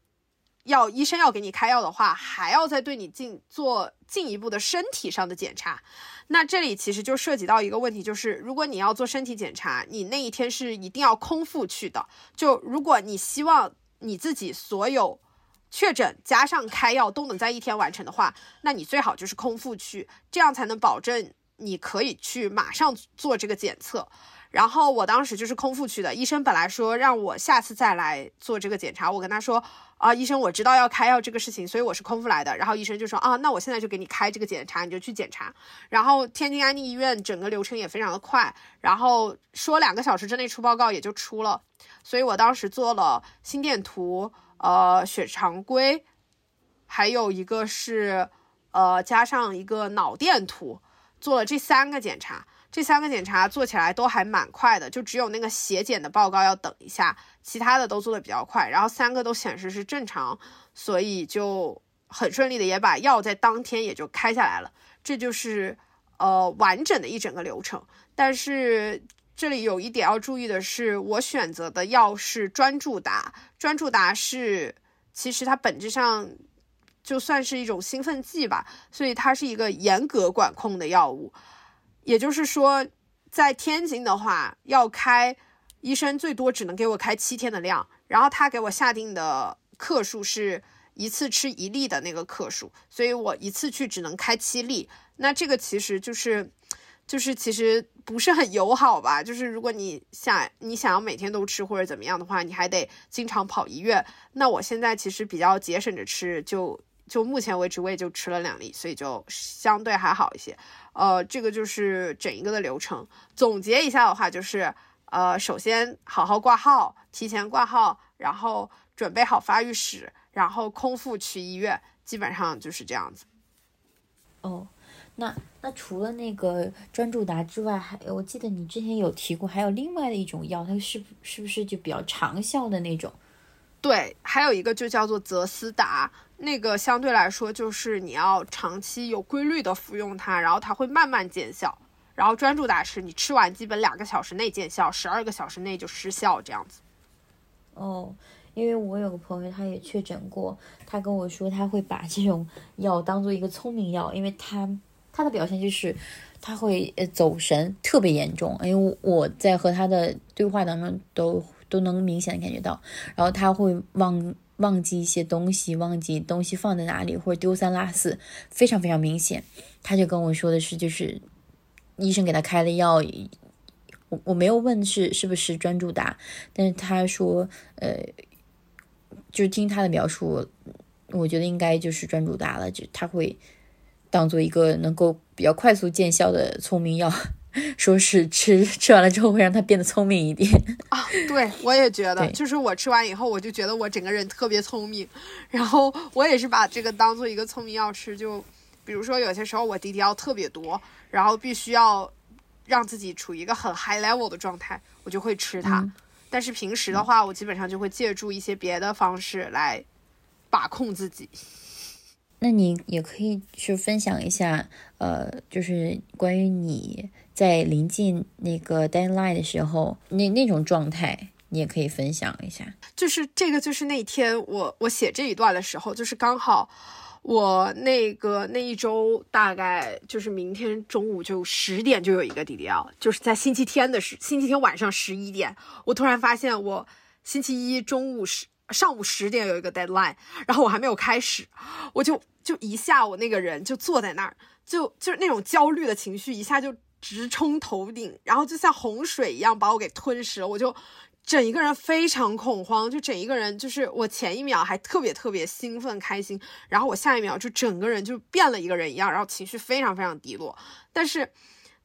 要医生要给你开药的话，还要再对你进做进一步的身体上的检查。那这里其实就涉及到一个问题，就是如果你要做身体检查，你那一天是一定要空腹去的。就如果你希望你自己所有确诊加上开药都能在一天完成的话，那你最好就是空腹去，这样才能保证你可以去马上做这个检测。然后我当时就是空腹去的，医生本来说让我下次再来做这个检查，我跟他说。啊，医生，我知道要开药这个事情，所以我是空腹来的。然后医生就说啊，那我现在就给你开这个检查，你就去检查。然后天津安利医院整个流程也非常的快，然后说两个小时之内出报告也就出了。所以我当时做了心电图，呃，血常规，还有一个是呃加上一个脑电图，做了这三个检查。这三个检查做起来都还蛮快的，就只有那个血检的报告要等一下，其他的都做的比较快。然后三个都显示是正常，所以就很顺利的也把药在当天也就开下来了。这就是呃完整的一整个流程。但是这里有一点要注意的是，我选择的药是专注达，专注达是其实它本质上就算是一种兴奋剂吧，所以它是一个严格管控的药物。也就是说，在天津的话，要开医生最多只能给我开七天的量，然后他给我下定的克数是一次吃一粒的那个克数，所以我一次去只能开七粒。那这个其实就是，就是其实不是很友好吧？就是如果你想你想要每天都吃或者怎么样的话，你还得经常跑医院。那我现在其实比较节省着吃，就。就目前为止，我也就吃了两粒，所以就相对还好一些。呃，这个就是整一个的流程。总结一下的话，就是呃，首先好好挂号，提前挂号，然后准备好发育史，然后空腹去医院，基本上就是这样子。哦，那那除了那个专注达之外，还我记得你之前有提过，还有另外的一种药，它是是不是就比较长效的那种？对，还有一个就叫做泽斯达，那个相对来说就是你要长期有规律的服用它，然后它会慢慢见效。然后专注达是你吃完基本两个小时内见效，十二个小时内就失效这样子。哦，因为我有个朋友他也确诊过，他跟我说他会把这种药当做一个聪明药，因为他他的表现就是他会呃走神特别严重，因为我在和他的对话当中都都能明显的感觉到，然后他会忘忘记一些东西，忘记东西放在哪里或者丢三落四，非常非常明显。他就跟我说的是就是。医生给他开的药，我我没有问是是不是专注达，但是他说，呃，就是听他的描述，我觉得应该就是专注达了，就他会当做一个能够比较快速见效的聪明药，说是吃吃完了之后会让他变得聪明一点啊。对，我也觉得，就是我吃完以后，我就觉得我整个人特别聪明，然后我也是把这个当做一个聪明药吃，就比如说有些时候我 DDL 特别多。然后必须要让自己处于一个很 high level 的状态，我就会吃它。但是平时的话，我基本上就会借助一些别的方式来把控自己。那你也可以去分享一下，呃，就是关于你在临近那个 deadline 的时候，那那种状态，你也可以分享一下。就是这个，就是那天我我写这一段的时候，就是刚好。我那个那一周大概就是明天中午就十点就有一个 DDL，就是在星期天的时星期天晚上十一点，我突然发现我星期一中午十上午十点有一个 deadline，然后我还没有开始，我就就一下午那个人就坐在那儿，就就是那种焦虑的情绪一下就直冲头顶，然后就像洪水一样把我给吞噬了，我就。整一个人非常恐慌，就整一个人就是我前一秒还特别特别兴奋开心，然后我下一秒就整个人就变了一个人一样，然后情绪非常非常低落。但是，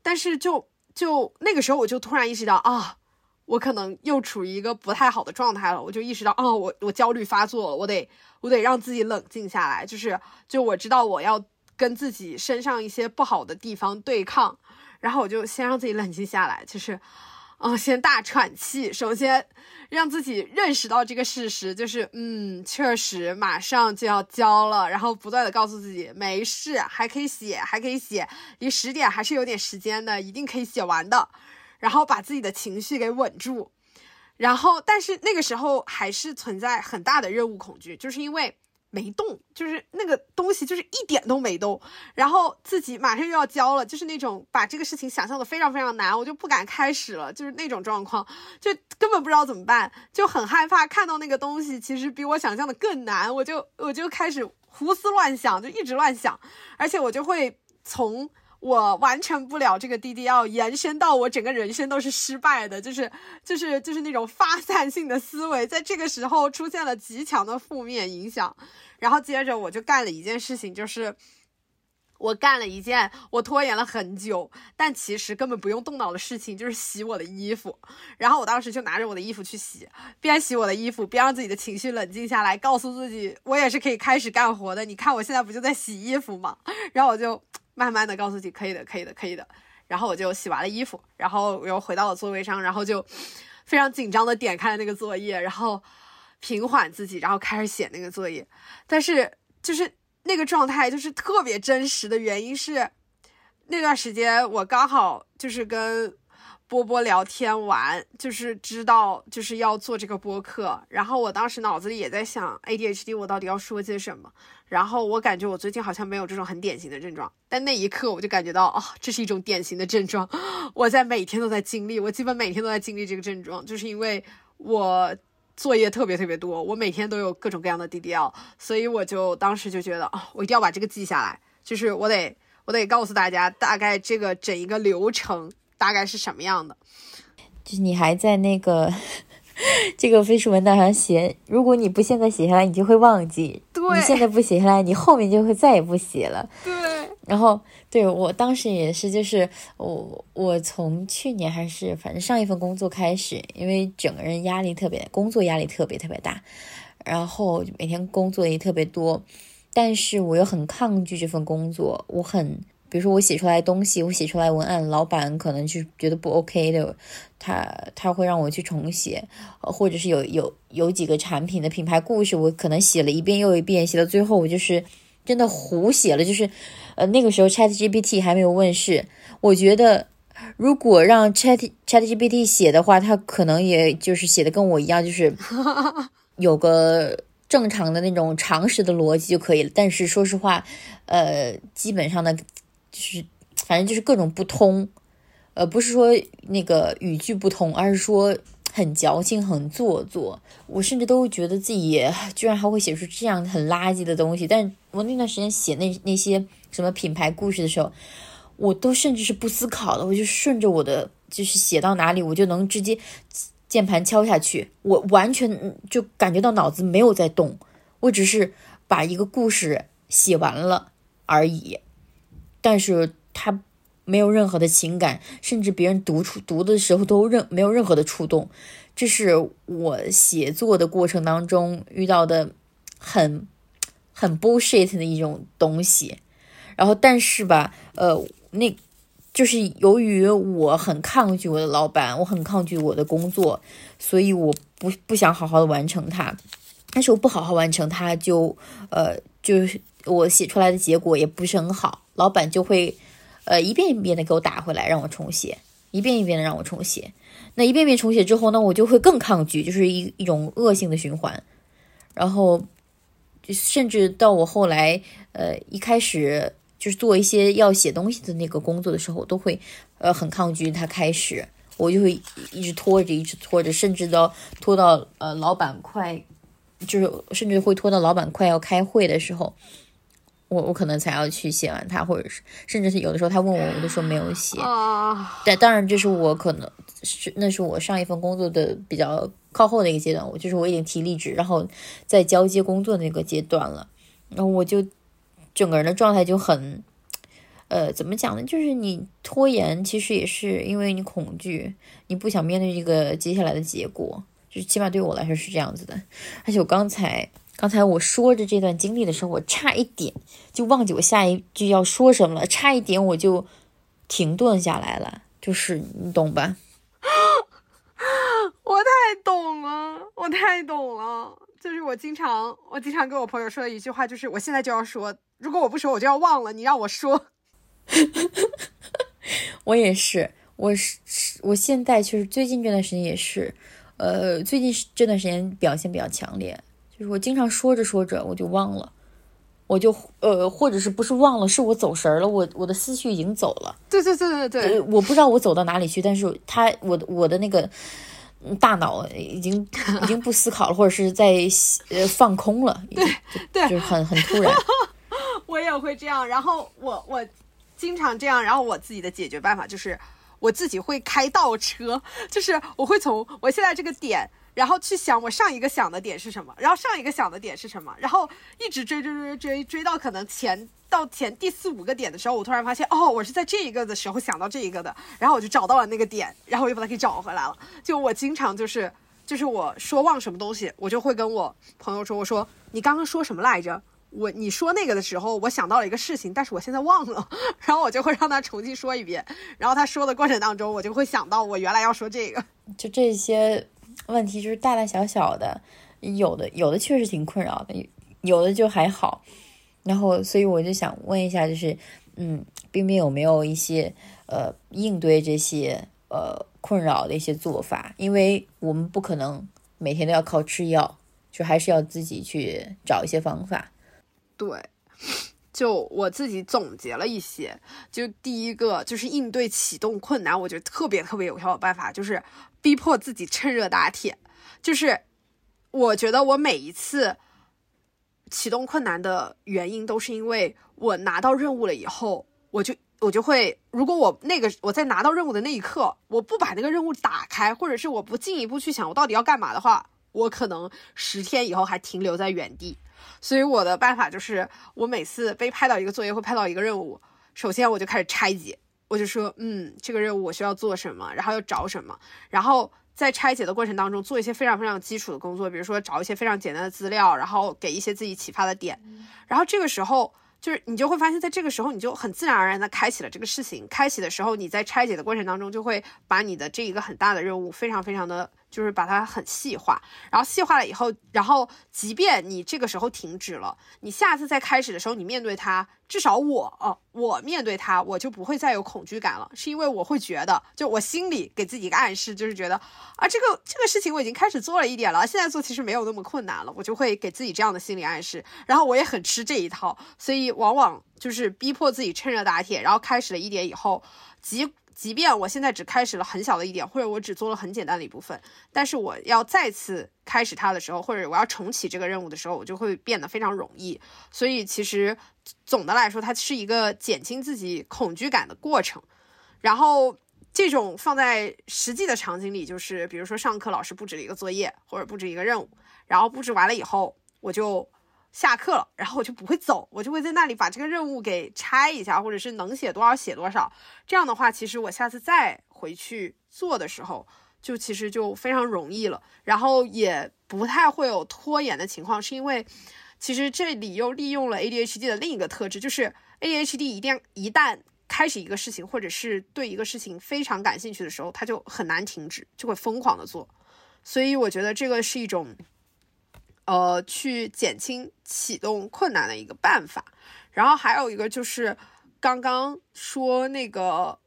但是就就那个时候我就突然意识到啊，我可能又处于一个不太好的状态了。我就意识到啊，我我焦虑发作了，我得我得让自己冷静下来。就是就我知道我要跟自己身上一些不好的地方对抗，然后我就先让自己冷静下来，就是。哦，先大喘气，首先让自己认识到这个事实，就是嗯，确实马上就要交了，然后不断的告诉自己没事，还可以写，还可以写，离十点还是有点时间的，一定可以写完的，然后把自己的情绪给稳住，然后但是那个时候还是存在很大的任务恐惧，就是因为。没动，就是那个东西，就是一点都没动。然后自己马上又要交了，就是那种把这个事情想象的非常非常难，我就不敢开始了，就是那种状况，就根本不知道怎么办，就很害怕看到那个东西，其实比我想象的更难，我就我就开始胡思乱想，就一直乱想，而且我就会从。我完成不了这个 DDL，延伸到我整个人生都是失败的，就是就是就是那种发散性的思维，在这个时候出现了极强的负面影响。然后接着我就干了一件事情，就是我干了一件我拖延了很久，但其实根本不用动脑的事情，就是洗我的衣服。然后我当时就拿着我的衣服去洗，边洗我的衣服边让自己的情绪冷静下来，告诉自己我也是可以开始干活的。你看我现在不就在洗衣服吗？然后我就。慢慢的告诉自己可以的，可以的，可以的。然后我就洗完了衣服，然后我又回到了座位上，然后就非常紧张的点开了那个作业，然后平缓自己，然后开始写那个作业。但是就是那个状态就是特别真实的原因是，那段时间我刚好就是跟。波波聊天完，就是知道就是要做这个播客，然后我当时脑子里也在想 ADHD 我到底要说些什么，然后我感觉我最近好像没有这种很典型的症状，但那一刻我就感觉到哦，这是一种典型的症状，我在每天都在经历，我基本每天都在经历这个症状，就是因为我作业特别特别多，我每天都有各种各样的 DDL，所以我就当时就觉得啊，我一定要把这个记下来，就是我得我得告诉大家大概这个整一个流程。大概是什么样的？就是你还在那个 这个飞书文档上写，如果你不现在写下来，你就会忘记。对，你现在不写下来，你后面就会再也不写了。对。然后，对我当时也是，就是我我从去年还是反正上一份工作开始，因为整个人压力特别，工作压力特别特别大。然后每天工作也特别多，但是我又很抗拒这份工作。我很，比如说我写出来东西，我写出来文案，老板可能就觉得不 OK 的，他他会让我去重写，或者是有有有几个产品的品牌故事，我可能写了一遍又一遍，写到最后我就是真的胡写了。就是呃那个时候 Chat GPT 还没有问世，我觉得如果让 Chat Chat GPT 写的话，他可能也就是写的跟我一样，就是。有个正常的那种常识的逻辑就可以了，但是说实话，呃，基本上呢，就是反正就是各种不通，呃，不是说那个语句不通，而是说很矫情、很做作。我甚至都觉得自己居然还会写出这样很垃圾的东西。但我那段时间写那那些什么品牌故事的时候，我都甚至是不思考的，我就顺着我的就是写到哪里，我就能直接。键盘敲下去，我完全就感觉到脑子没有在动，我只是把一个故事写完了而已，但是他没有任何的情感，甚至别人读出读的时候都任没有任何的触动，这是我写作的过程当中遇到的很很 bullshit 的一种东西，然后但是吧，呃，那。就是由于我很抗拒我的老板，我很抗拒我的工作，所以我不不想好好的完成它。但是我不好好完成它，就呃，就是我写出来的结果也不是很好，老板就会呃一遍一遍的给我打回来，让我重写，一遍一遍的让我重写。那一遍遍重写之后呢，我就会更抗拒，就是一一种恶性的循环。然后甚至到我后来呃一开始。就是做一些要写东西的那个工作的时候，都会，呃，很抗拒他开始，我就会一直拖着，一直拖着，甚至到拖到呃老板快，就是甚至会拖到老板快要开会的时候，我我可能才要去写完它，或者是甚至是有的时候他问我，我都说没有写。但当然，这是我可能是那是我上一份工作的比较靠后的一个阶段，我就是我已经提离职，然后在交接工作那个阶段了，然后我就。整个人的状态就很，呃，怎么讲呢？就是你拖延，其实也是因为你恐惧，你不想面对这个接下来的结果。就是起码对我来说是这样子的。而且我刚才，刚才我说着这段经历的时候，我差一点就忘记我下一句要说什么了，差一点我就停顿下来了。就是你懂吧？我太懂了，我太懂了。就是我经常，我经常跟我朋友说的一句话，就是我现在就要说。如果我不说，我就要忘了。你让我说，我也是。我是我现在就是最近这段时间也是，呃，最近这段时间表现比较强烈，就是我经常说着说着我就忘了，我就呃，或者是不是忘了，是我走神了，我我的思绪已经走了。对对对对对，我不知道我走到哪里去，但是他我我的那个大脑已经 已经不思考了，或者是在呃放空了。对对，就是很很突然。我也会这样，然后我我经常这样，然后我自己的解决办法就是我自己会开倒车，就是我会从我现在这个点，然后去想我上一个想的点是什么，然后上一个想的点是什么，然后一直追追追追追到可能前到前第四五个点的时候，我突然发现哦，我是在这一个的时候想到这一个的，然后我就找到了那个点，然后我又把它给找回来了。就我经常就是就是我说忘什么东西，我就会跟我朋友说，我说你刚刚说什么来着？我你说那个的时候，我想到了一个事情，但是我现在忘了，然后我就会让他重新说一遍，然后他说的过程当中，我就会想到我原来要说这个，就这些问题就是大大小小的，有的有的确实挺困扰的，有的就还好，然后所以我就想问一下，就是嗯，冰冰有没有一些呃应对这些呃困扰的一些做法？因为我们不可能每天都要靠吃药，就还是要自己去找一些方法。对，就我自己总结了一些，就第一个就是应对启动困难，我觉得特别特别有效的办法，就是逼迫自己趁热打铁。就是我觉得我每一次启动困难的原因，都是因为我拿到任务了以后，我就我就会，如果我那个我在拿到任务的那一刻，我不把那个任务打开，或者是我不进一步去想我到底要干嘛的话，我可能十天以后还停留在原地。所以我的办法就是，我每次被派到一个作业或派到一个任务，首先我就开始拆解，我就说，嗯，这个任务我需要做什么，然后要找什么，然后在拆解的过程当中做一些非常非常基础的工作，比如说找一些非常简单的资料，然后给一些自己启发的点，然后这个时候。就是你就会发现，在这个时候，你就很自然而然的开启了这个事情。开启的时候，你在拆解的过程当中，就会把你的这一个很大的任务，非常非常的。就是把它很细化，然后细化了以后，然后即便你这个时候停止了，你下次再开始的时候，你面对它，至少我哦，我面对它，我就不会再有恐惧感了，是因为我会觉得，就我心里给自己一个暗示，就是觉得啊，这个这个事情我已经开始做了一点了，现在做其实没有那么困难了，我就会给自己这样的心理暗示，然后我也很吃这一套，所以往往就是逼迫自己趁热打铁，然后开始了一点以后，即。即便我现在只开始了很小的一点，或者我只做了很简单的一部分，但是我要再次开始它的时候，或者我要重启这个任务的时候，我就会变得非常容易。所以其实总的来说，它是一个减轻自己恐惧感的过程。然后这种放在实际的场景里，就是比如说上课老师布置了一个作业或者布置一个任务，然后布置完了以后，我就。下课了，然后我就不会走，我就会在那里把这个任务给拆一下，或者是能写多少写多少。这样的话，其实我下次再回去做的时候，就其实就非常容易了，然后也不太会有拖延的情况。是因为其实这里又利用了 ADHD 的另一个特质，就是 ADHD 一定一旦开始一个事情，或者是对一个事情非常感兴趣的时候，他就很难停止，就会疯狂的做。所以我觉得这个是一种。呃，去减轻启动困难的一个办法，然后还有一个就是刚刚说那个，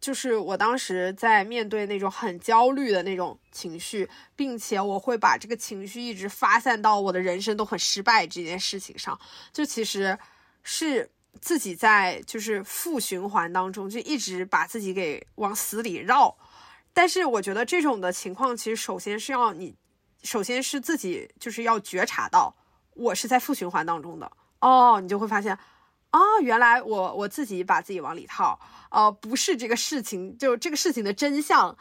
就是我当时在面对那种很焦虑的那种情绪，并且我会把这个情绪一直发散到我的人生都很失败这件事情上，就其实是自己在就是负循环当中，就一直把自己给往死里绕。但是我觉得这种的情况，其实首先是要你。首先是自己就是要觉察到我是在负循环当中的。哦，你就会发现啊，原来我我自己把自己往里套，呃，不是这个事情，就这个事情的真相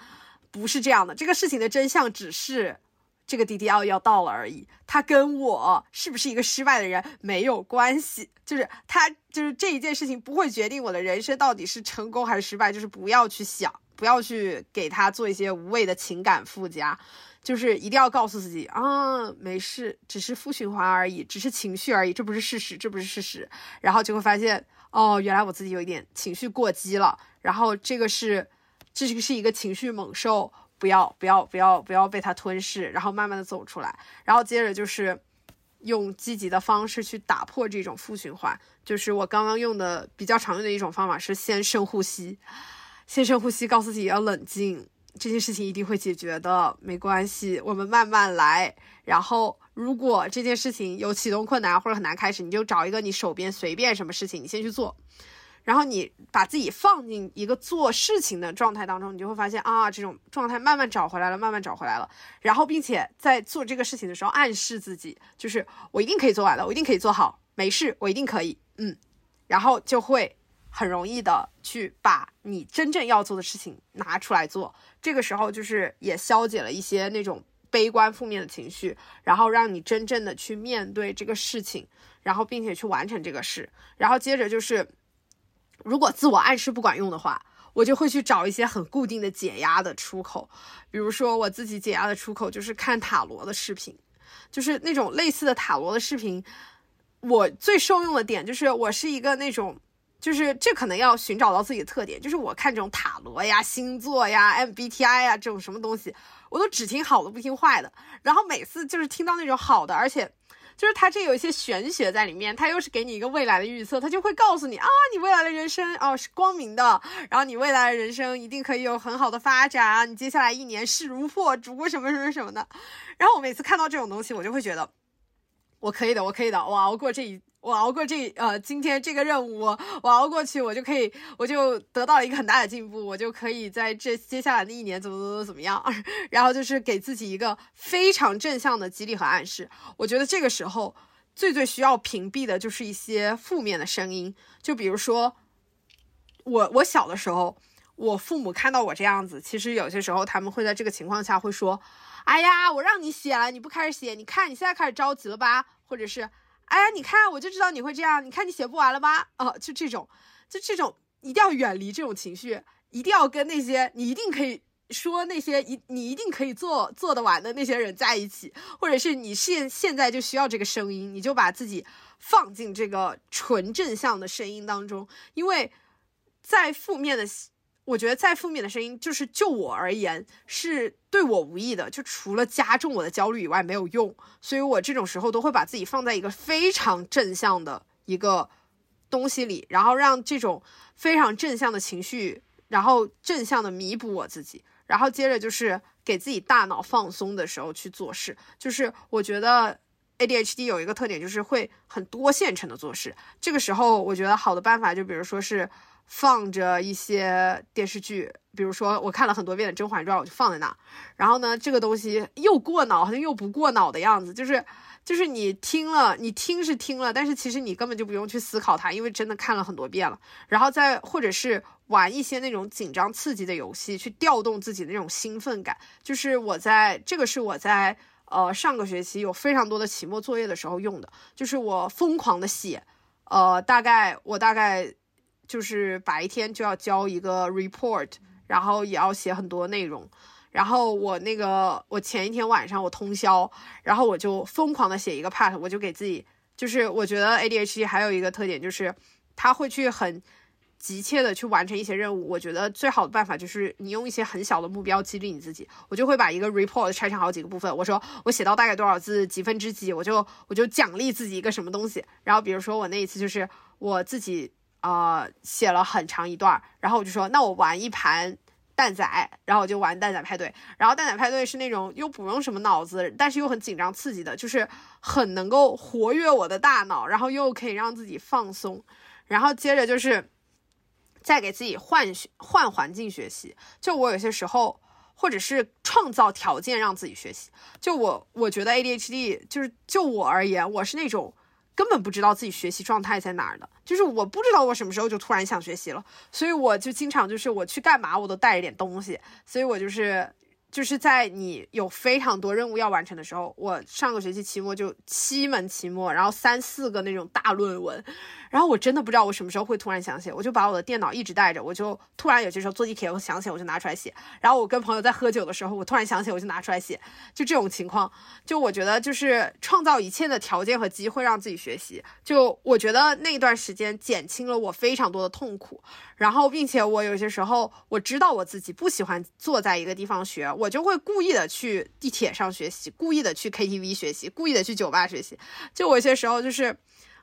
不是这样的，这个事情的真相只是这个 DDL 要到了而已，它跟我是不是一个失败的人没有关系，就是它就是这一件事情不会决定我的人生到底是成功还是失败，就是不要去想，不要去给他做一些无谓的情感附加。就是一定要告诉自己啊，没事，只是负循环而已，只是情绪而已，这不是事实，这不是事实。然后就会发现，哦，原来我自己有一点情绪过激了。然后这个是，这个是一个情绪猛兽，不要不要不要不要被它吞噬，然后慢慢的走出来。然后接着就是用积极的方式去打破这种负循环。就是我刚刚用的比较常用的一种方法是先深呼吸，先深呼吸，告诉自己要冷静。这件事情一定会解决的，没关系，我们慢慢来。然后，如果这件事情有启动困难或者很难开始，你就找一个你手边随便什么事情，你先去做。然后你把自己放进一个做事情的状态当中，你就会发现啊，这种状态慢慢找回来了，慢慢找回来了。然后，并且在做这个事情的时候，暗示自己，就是我一定可以做完的，我一定可以做好，没事，我一定可以，嗯，然后就会。很容易的去把你真正要做的事情拿出来做，这个时候就是也消解了一些那种悲观负面的情绪，然后让你真正的去面对这个事情，然后并且去完成这个事。然后接着就是，如果自我暗示不管用的话，我就会去找一些很固定的解压的出口，比如说我自己解压的出口就是看塔罗的视频，就是那种类似的塔罗的视频。我最受用的点就是我是一个那种。就是这可能要寻找到自己的特点，就是我看这种塔罗呀、星座呀、MBTI 呀这种什么东西，我都只听好的不听坏的。然后每次就是听到那种好的，而且就是它这有一些玄学在里面，它又是给你一个未来的预测，它就会告诉你啊，你未来的人生哦是光明的，然后你未来的人生一定可以有很好的发展，你接下来一年势如破竹什么什么什么的。然后我每次看到这种东西，我就会觉得我可以的，我可以的，我熬过这一。我熬过这呃今天这个任务，我熬过去，我就可以，我就得到了一个很大的进步，我就可以在这接下来的一年怎么怎么怎么样，然后就是给自己一个非常正向的激励和暗示。我觉得这个时候最最需要屏蔽的就是一些负面的声音，就比如说我我小的时候，我父母看到我这样子，其实有些时候他们会在这个情况下会说：“哎呀，我让你写了，你不开始写，你看你现在开始着急了吧？”或者是。哎呀，你看，我就知道你会这样。你看，你写不完了吧？哦，就这种，就这种，一定要远离这种情绪，一定要跟那些你一定可以说那些一你一定可以做做得完的那些人在一起，或者是你现现在就需要这个声音，你就把自己放进这个纯正向的声音当中，因为在负面的。我觉得再负面的声音，就是就我而言是对我无益的，就除了加重我的焦虑以外没有用。所以我这种时候都会把自己放在一个非常正向的一个东西里，然后让这种非常正向的情绪，然后正向的弥补我自己，然后接着就是给自己大脑放松的时候去做事。就是我觉得 ADHD 有一个特点，就是会很多线程的做事。这个时候我觉得好的办法，就比如说是。放着一些电视剧，比如说我看了很多遍的《甄嬛传》，我就放在那。然后呢，这个东西又过脑，好像又不过脑的样子，就是就是你听了，你听是听了，但是其实你根本就不用去思考它，因为真的看了很多遍了。然后再或者是玩一些那种紧张刺激的游戏，去调动自己那种兴奋感。就是我在这个是我在呃上个学期有非常多的期末作业的时候用的，就是我疯狂的写，呃，大概我大概。就是白天就要交一个 report，然后也要写很多内容，然后我那个我前一天晚上我通宵，然后我就疯狂的写一个 part，我就给自己，就是我觉得 ADHD 还有一个特点就是他会去很急切的去完成一些任务，我觉得最好的办法就是你用一些很小的目标激励你自己，我就会把一个 report 拆成好几个部分，我说我写到大概多少字几分之几，我就我就奖励自己一个什么东西，然后比如说我那一次就是我自己。呃，写了很长一段，然后我就说，那我玩一盘蛋仔，然后我就玩蛋仔派对。然后蛋仔派对是那种又不用什么脑子，但是又很紧张刺激的，就是很能够活跃我的大脑，然后又可以让自己放松。然后接着就是再给自己换换环境学习。就我有些时候，或者是创造条件让自己学习。就我我觉得 ADHD 就是就我而言，我是那种。根本不知道自己学习状态在哪儿的，就是我不知道我什么时候就突然想学习了，所以我就经常就是我去干嘛我都带着点东西，所以我就是。就是在你有非常多任务要完成的时候，我上个学期期末就七门期末，然后三四个那种大论文，然后我真的不知道我什么时候会突然想写，我就把我的电脑一直带着，我就突然有些时候坐地铁我想起来我就拿出来写，然后我跟朋友在喝酒的时候，我突然想起我就拿出来写，就这种情况，就我觉得就是创造一切的条件和机会让自己学习，就我觉得那段时间减轻了我非常多的痛苦。然后，并且我有些时候我知道我自己不喜欢坐在一个地方学，我我就会故意的去地铁上学习，故意的去 KTV 学习，故意的去酒吧学习。就我有些时候就是。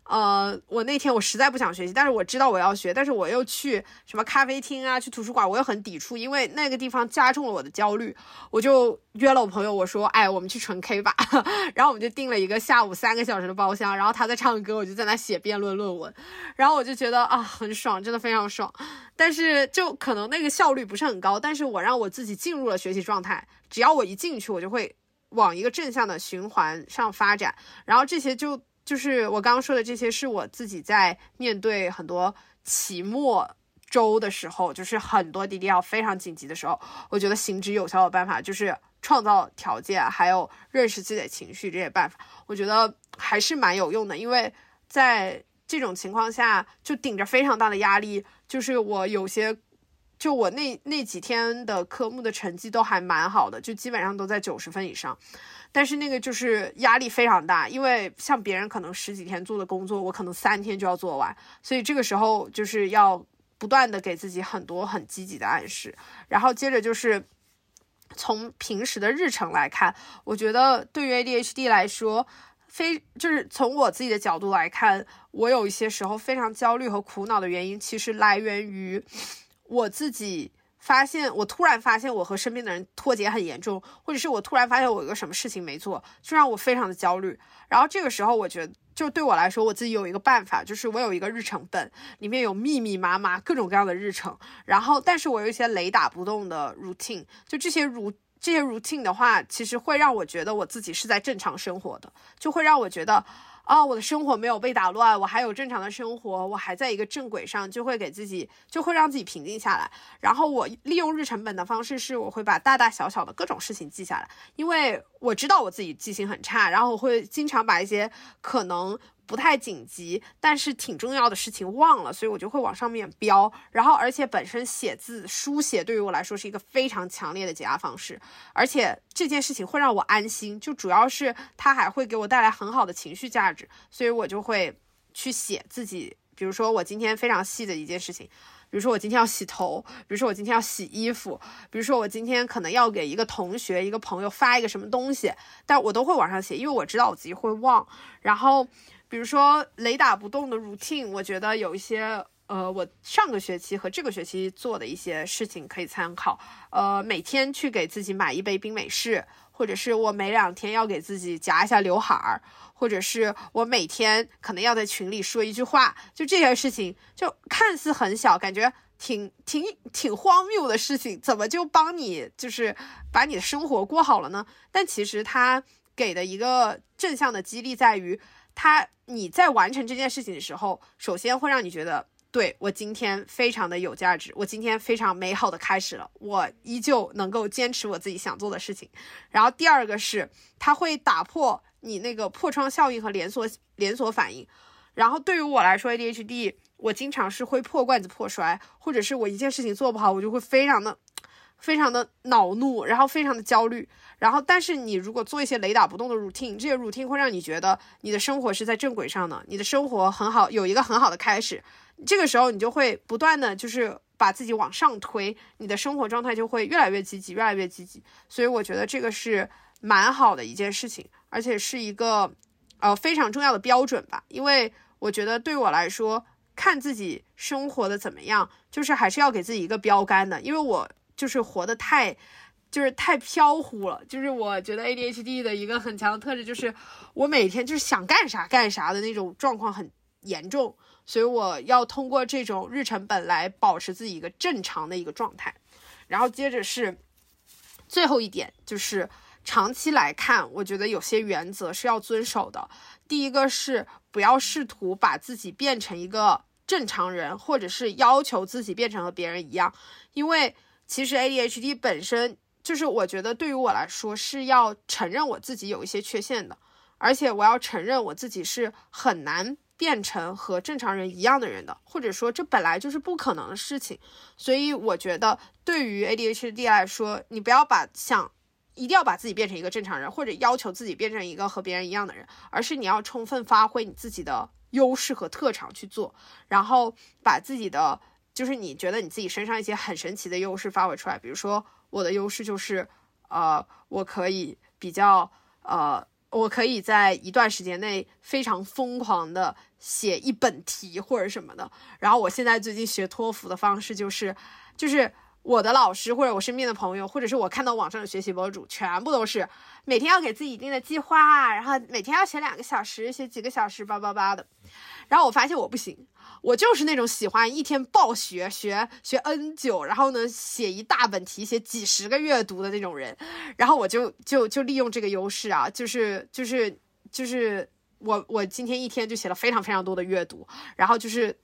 呃，我那天我实在不想学习，但是我知道我要学，但是我又去什么咖啡厅啊，去图书馆，我又很抵触，因为那个地方加重了我的焦虑。我就约了我朋友，我说，哎，我们去纯 K 吧。然后我们就订了一个下午三个小时的包厢，然后他在唱歌，我就在那写辩论论文。然后我就觉得啊，很爽，真的非常爽。但是就可能那个效率不是很高，但是我让我自己进入了学习状态。只要我一进去，我就会往一个正向的循环上发展。然后这些就。就是我刚刚说的这些，是我自己在面对很多期末周的时候，就是很多滴滴要非常紧急的时候，我觉得行之有效的办法就是创造条件，还有认识自己的情绪这些办法，我觉得还是蛮有用的。因为在这种情况下，就顶着非常大的压力，就是我有些，就我那那几天的科目的成绩都还蛮好的，就基本上都在九十分以上。但是那个就是压力非常大，因为像别人可能十几天做的工作，我可能三天就要做完，所以这个时候就是要不断的给自己很多很积极的暗示。然后接着就是从平时的日程来看，我觉得对于 ADHD 来说，非就是从我自己的角度来看，我有一些时候非常焦虑和苦恼的原因，其实来源于我自己。发现我突然发现我和身边的人脱节很严重，或者是我突然发现我有个什么事情没做，就让我非常的焦虑。然后这个时候，我觉得就对我来说，我自己有一个办法，就是我有一个日程本，里面有密密麻麻各种各样的日程。然后，但是我有一些雷打不动的 routine，就这些如这些 routine 的话，其实会让我觉得我自己是在正常生活的，就会让我觉得。哦，我的生活没有被打乱，我还有正常的生活，我还在一个正轨上，就会给自己，就会让自己平静下来。然后我利用日程本的方式是，我会把大大小小的各种事情记下来，因为我知道我自己记性很差，然后我会经常把一些可能不太紧急，但是挺重要的事情忘了，所以我就会往上面标。然后，而且本身写字书写对于我来说是一个非常强烈的解压方式，而且这件事情会让我安心，就主要是它还会给我带来很好的情绪价值，所以我就会去写自己，比如说我今天非常细的一件事情。比如说我今天要洗头，比如说我今天要洗衣服，比如说我今天可能要给一个同学、一个朋友发一个什么东西，但我都会往上写，因为我知道我自己会忘。然后，比如说雷打不动的 routine，我觉得有一些，呃，我上个学期和这个学期做的一些事情可以参考。呃，每天去给自己买一杯冰美式，或者是我每两天要给自己夹一下刘海儿。或者是我每天可能要在群里说一句话，就这些事情，就看似很小，感觉挺挺挺荒谬的事情，怎么就帮你就是把你的生活过好了呢？但其实他给的一个正向的激励在于，他你在完成这件事情的时候，首先会让你觉得，对我今天非常的有价值，我今天非常美好的开始了，我依旧能够坚持我自己想做的事情。然后第二个是，他会打破。你那个破窗效应和连锁连锁反应，然后对于我来说，ADHD，我经常是会破罐子破摔，或者是我一件事情做不好，我就会非常的非常的恼怒，然后非常的焦虑。然后，但是你如果做一些雷打不动的 routine，这些 routine 会让你觉得你的生活是在正轨上的，你的生活很好，有一个很好的开始。这个时候，你就会不断的就是把自己往上推，你的生活状态就会越来越积极，越来越积极。所以我觉得这个是蛮好的一件事情。而且是一个，呃，非常重要的标准吧，因为我觉得对我来说，看自己生活的怎么样，就是还是要给自己一个标杆的，因为我就是活得太，就是太飘忽了，就是我觉得 ADHD 的一个很强的特质就是，我每天就是想干啥干啥的那种状况很严重，所以我要通过这种日程本来保持自己一个正常的一个状态，然后接着是最后一点就是。长期来看，我觉得有些原则是要遵守的。第一个是不要试图把自己变成一个正常人，或者是要求自己变成和别人一样。因为其实 ADHD 本身就是，我觉得对于我来说是要承认我自己有一些缺陷的，而且我要承认我自己是很难变成和正常人一样的人的，或者说这本来就是不可能的事情。所以我觉得对于 ADHD 来说，你不要把想。一定要把自己变成一个正常人，或者要求自己变成一个和别人一样的人，而是你要充分发挥你自己的优势和特长去做，然后把自己的就是你觉得你自己身上一些很神奇的优势发挥出来。比如说，我的优势就是，呃，我可以比较，呃，我可以在一段时间内非常疯狂的写一本题或者什么的。然后我现在最近学托福的方式就是，就是。我的老师或者我身边的朋友，或者是我看到网上的学习博主，全部都是每天要给自己一定的计划，然后每天要写两个小时，写几个小时，叭叭叭的。然后我发现我不行，我就是那种喜欢一天暴学，学学 N 久，然后呢写一大本题，写几十个阅读的那种人。然后我就就就利用这个优势啊，就是就是就是我我今天一天就写了非常非常多的阅读，然后就是。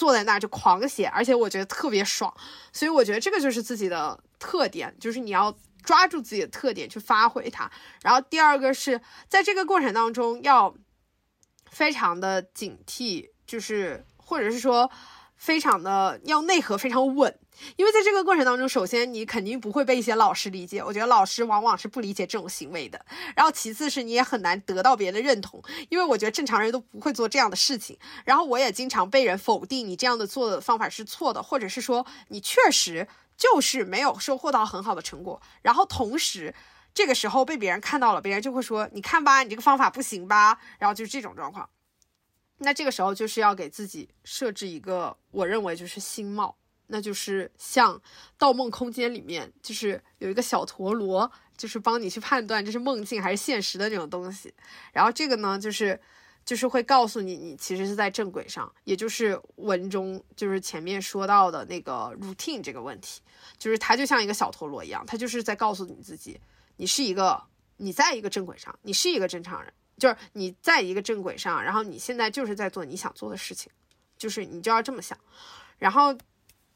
坐在那儿就狂写，而且我觉得特别爽，所以我觉得这个就是自己的特点，就是你要抓住自己的特点去发挥它。然后第二个是在这个过程当中要非常的警惕，就是或者是说。非常的要内核非常稳，因为在这个过程当中，首先你肯定不会被一些老师理解，我觉得老师往往是不理解这种行为的。然后其次是你也很难得到别人的认同，因为我觉得正常人都不会做这样的事情。然后我也经常被人否定，你这样的做的方法是错的，或者是说你确实就是没有收获到很好的成果。然后同时这个时候被别人看到了，别人就会说你看吧，你这个方法不行吧？然后就是这种状况。那这个时候就是要给自己设置一个，我认为就是新帽，那就是像《盗梦空间》里面就是有一个小陀螺，就是帮你去判断这是梦境还是现实的那种东西。然后这个呢，就是就是会告诉你，你其实是在正轨上，也就是文中就是前面说到的那个 routine 这个问题，就是它就像一个小陀螺一样，它就是在告诉你自己，你是一个你在一个正轨上，你是一个正常人。就是你在一个正轨上，然后你现在就是在做你想做的事情，就是你就要这么想。然后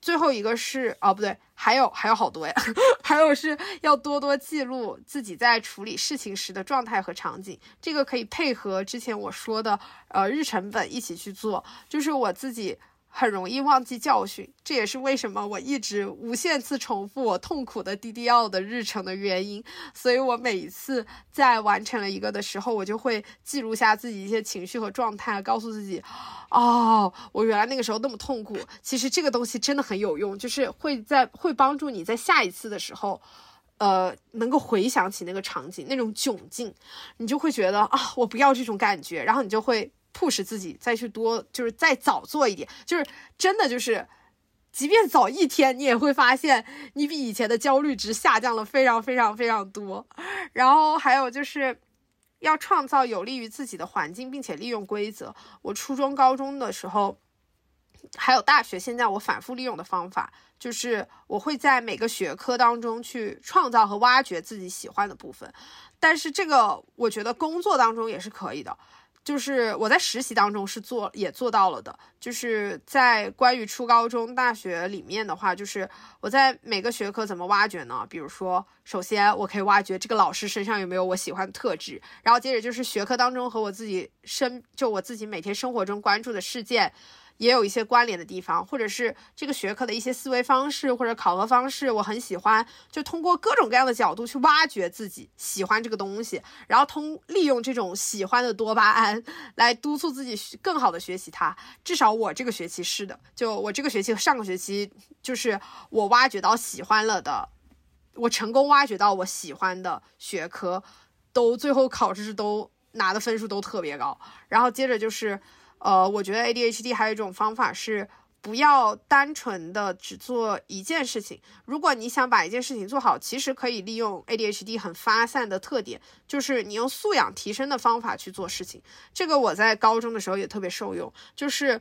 最后一个是啊，不对，还有还有好多呀，还有是要多多记录自己在处理事情时的状态和场景，这个可以配合之前我说的呃日程本一起去做，就是我自己。很容易忘记教训，这也是为什么我一直无限次重复我痛苦的 DDL 的日程的原因。所以我每一次在完成了一个的时候，我就会记录下自己一些情绪和状态，告诉自己，哦，我原来那个时候那么痛苦。其实这个东西真的很有用，就是会在会帮助你在下一次的时候，呃，能够回想起那个场景那种窘境，你就会觉得啊，我不要这种感觉，然后你就会。迫使自己再去多，就是再早做一点，就是真的就是，即便早一天，你也会发现你比以前的焦虑值下降了非常非常非常多。然后还有就是要创造有利于自己的环境，并且利用规则。我初中、高中的时候，还有大学，现在我反复利用的方法就是，我会在每个学科当中去创造和挖掘自己喜欢的部分。但是这个我觉得工作当中也是可以的。就是我在实习当中是做也做到了的，就是在关于初高中、大学里面的话，就是我在每个学科怎么挖掘呢？比如说，首先我可以挖掘这个老师身上有没有我喜欢的特质，然后接着就是学科当中和我自己身就我自己每天生活中关注的事件。也有一些关联的地方，或者是这个学科的一些思维方式或者考核方式，我很喜欢。就通过各种各样的角度去挖掘自己喜欢这个东西，然后通利用这种喜欢的多巴胺来督促自己更好的学习它。至少我这个学期是的，就我这个学期和上个学期，就是我挖掘到喜欢了的，我成功挖掘到我喜欢的学科，都最后考试都拿的分数都特别高。然后接着就是。呃，我觉得 ADHD 还有一种方法是，不要单纯的只做一件事情。如果你想把一件事情做好，其实可以利用 ADHD 很发散的特点，就是你用素养提升的方法去做事情。这个我在高中的时候也特别受用，就是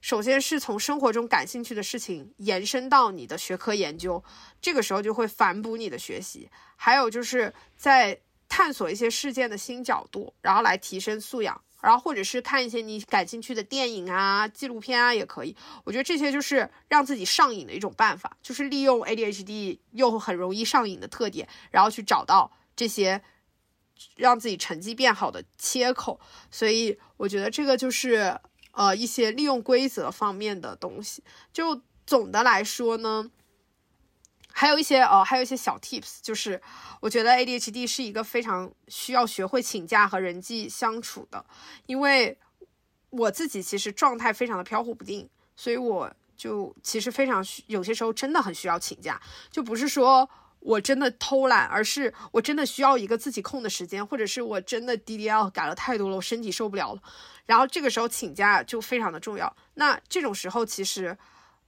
首先是从生活中感兴趣的事情延伸到你的学科研究，这个时候就会反哺你的学习。还有就是在探索一些事件的新角度，然后来提升素养。然后或者是看一些你感兴趣的电影啊、纪录片啊，也可以。我觉得这些就是让自己上瘾的一种办法，就是利用 ADHD 又很容易上瘾的特点，然后去找到这些让自己成绩变好的切口。所以我觉得这个就是呃一些利用规则方面的东西。就总的来说呢。还有一些呃，还有一些小 tips，就是我觉得 ADHD 是一个非常需要学会请假和人际相处的，因为我自己其实状态非常的飘忽不定，所以我就其实非常有些时候真的很需要请假，就不是说我真的偷懒，而是我真的需要一个自己空的时间，或者是我真的 DDL 改了太多了，我身体受不了了，然后这个时候请假就非常的重要。那这种时候其实。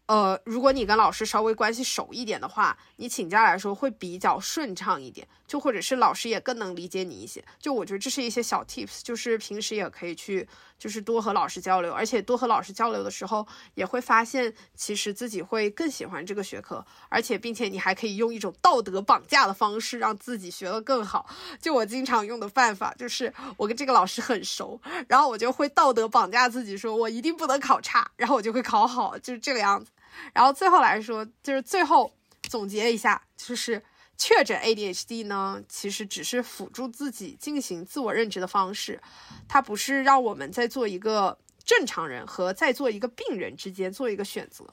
呃，如果你跟老师稍微关系熟一点的话，你请假来说会比较顺畅一点，就或者是老师也更能理解你一些。就我觉得这是一些小 tips，就是平时也可以去，就是多和老师交流，而且多和老师交流的时候，也会发现其实自己会更喜欢这个学科，而且并且你还可以用一种道德绑架的方式让自己学得更好。就我经常用的办法就是，我跟这个老师很熟，然后我就会道德绑架自己，说我一定不能考差，然后我就会考好，就是这个样子。然后最后来说，就是最后总结一下，就是确诊 ADHD 呢，其实只是辅助自己进行自我认知的方式，它不是让我们在做一个正常人和在做一个病人之间做一个选择。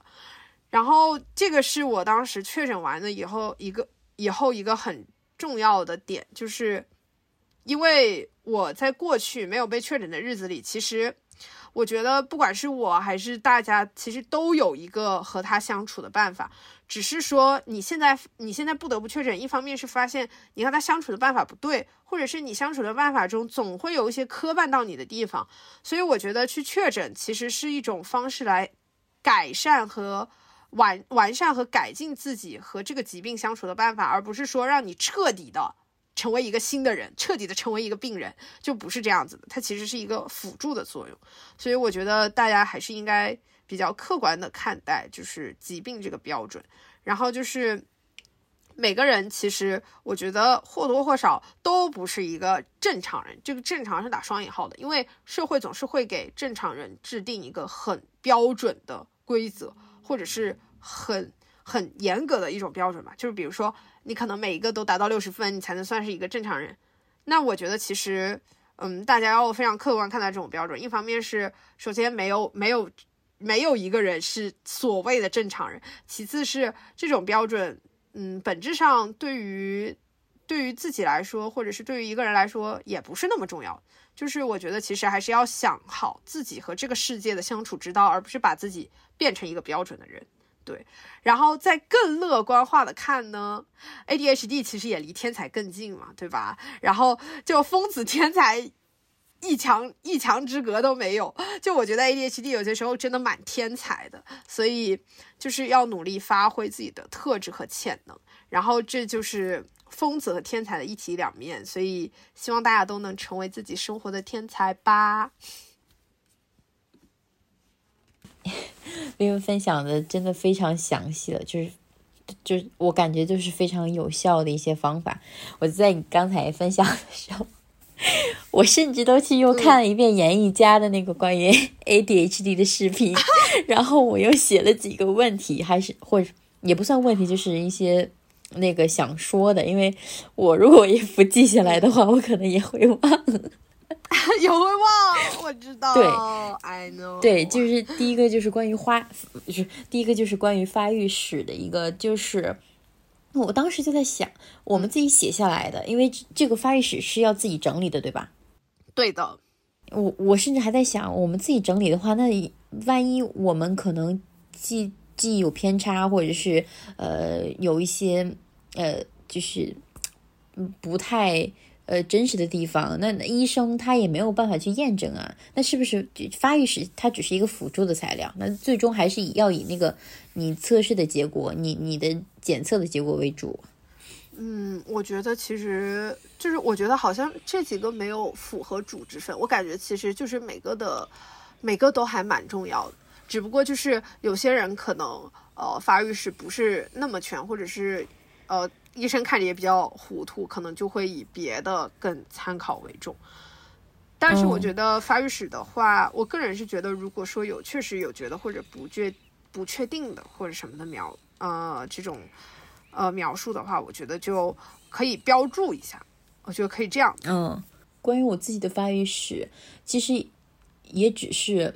然后这个是我当时确诊完了以后一个以后一个很重要的点，就是因为我在过去没有被确诊的日子里，其实。我觉得不管是我还是大家，其实都有一个和他相处的办法，只是说你现在你现在不得不确诊，一方面是发现你和他相处的办法不对，或者是你相处的办法中总会有一些磕绊到你的地方，所以我觉得去确诊其实是一种方式来改善和完完善和改进自己和这个疾病相处的办法，而不是说让你彻底的。成为一个新的人，彻底的成为一个病人，就不是这样子的。它其实是一个辅助的作用，所以我觉得大家还是应该比较客观的看待，就是疾病这个标准。然后就是每个人，其实我觉得或多或少都不是一个正常人。这个正常是打双引号的，因为社会总是会给正常人制定一个很标准的规则，或者是。很很严格的一种标准吧。就是比如说，你可能每一个都达到六十分，你才能算是一个正常人。那我觉得其实，嗯，大家要非常客观看待这种标准。一方面是，首先没有没有没有一个人是所谓的正常人；其次是这种标准，嗯，本质上对于对于自己来说，或者是对于一个人来说，也不是那么重要。就是我觉得其实还是要想好自己和这个世界的相处之道，而不是把自己变成一个标准的人。对，然后再更乐观化的看呢，ADHD 其实也离天才更近嘛，对吧？然后就疯子天才一墙一墙之隔都没有。就我觉得 ADHD 有些时候真的蛮天才的，所以就是要努力发挥自己的特质和潜能。然后这就是疯子和天才的一体两面，所以希望大家都能成为自己生活的天才吧。因为分享的真的非常详细了，就是，就是我感觉就是非常有效的一些方法。我在你刚才分享的时候，我甚至都去又看了一遍严艺佳的那个关于 ADHD 的视频，然后我又写了几个问题，还是或者也不算问题，就是一些那个想说的。因为我如果也不记下来的话，我可能也会忘。也会忘，我知道。对，I know。对，就是第一个就是关于花，就是第一个就是关于发育史的一个，就是我当时就在想，我们自己写下来的，因为这个发育史是要自己整理的，对吧？对的。我我甚至还在想，我们自己整理的话，那万一我们可能记记忆有偏差，或者是呃有一些呃就是嗯不太。呃，真实的地方，那医生他也没有办法去验证啊。那是不是发育史它只是一个辅助的材料？那最终还是以要以那个你测试的结果，你你的检测的结果为主。嗯，我觉得其实就是我觉得好像这几个没有符合主之分。我感觉其实就是每个的每个都还蛮重要的，只不过就是有些人可能呃发育史不是那么全，或者是呃。医生看着也比较糊涂，可能就会以别的更参考为重。但是我觉得发育史的话，我个人是觉得，如果说有确实有觉得或者不确不确定的或者什么的描呃这种呃描述的话，我觉得就可以标注一下。我觉得可以这样。嗯，关于我自己的发育史，其实也只是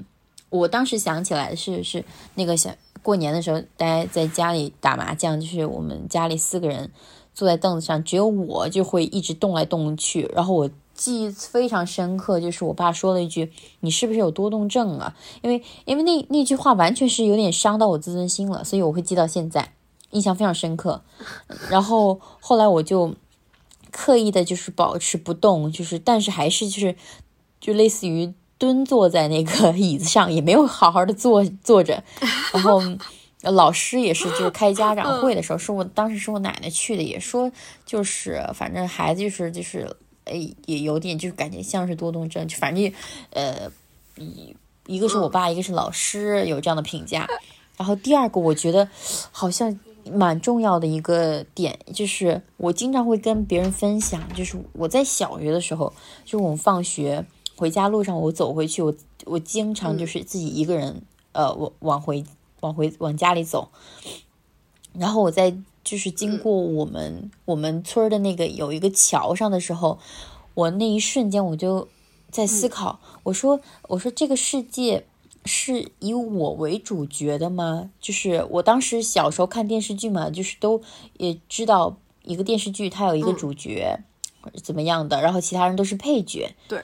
我当时想起来的是是那个小。过年的时候，大家在家里打麻将，就是我们家里四个人坐在凳子上，只有我就会一直动来动去。然后我记忆非常深刻，就是我爸说了一句：“你是不是有多动症啊？”因为因为那那句话完全是有点伤到我自尊心了，所以我会记到现在，印象非常深刻。然后后来我就刻意的就是保持不动，就是但是还是就是就类似于。蹲坐在那个 椅子上，也没有好好的坐坐着。然后老师也是，就是开家长会的时候，是我当时是我奶奶去的，也说就是反正孩子就是就是诶也有点就是感觉像是多动症，反正呃一一个是我爸，一个是老师有这样的评价。然后第二个我觉得好像蛮重要的一个点，就是我经常会跟别人分享，就是我在小学的时候，就我们放学。回家路上，我走回去，我我经常就是自己一个人，呃，往往回往回往家里走。然后我在就是经过我们我们村的那个有一个桥上的时候，我那一瞬间我就在思考，我说我说这个世界是以我为主角的吗？就是我当时小时候看电视剧嘛，就是都也知道一个电视剧它有一个主角怎么样的，然后其他人都是配角。对。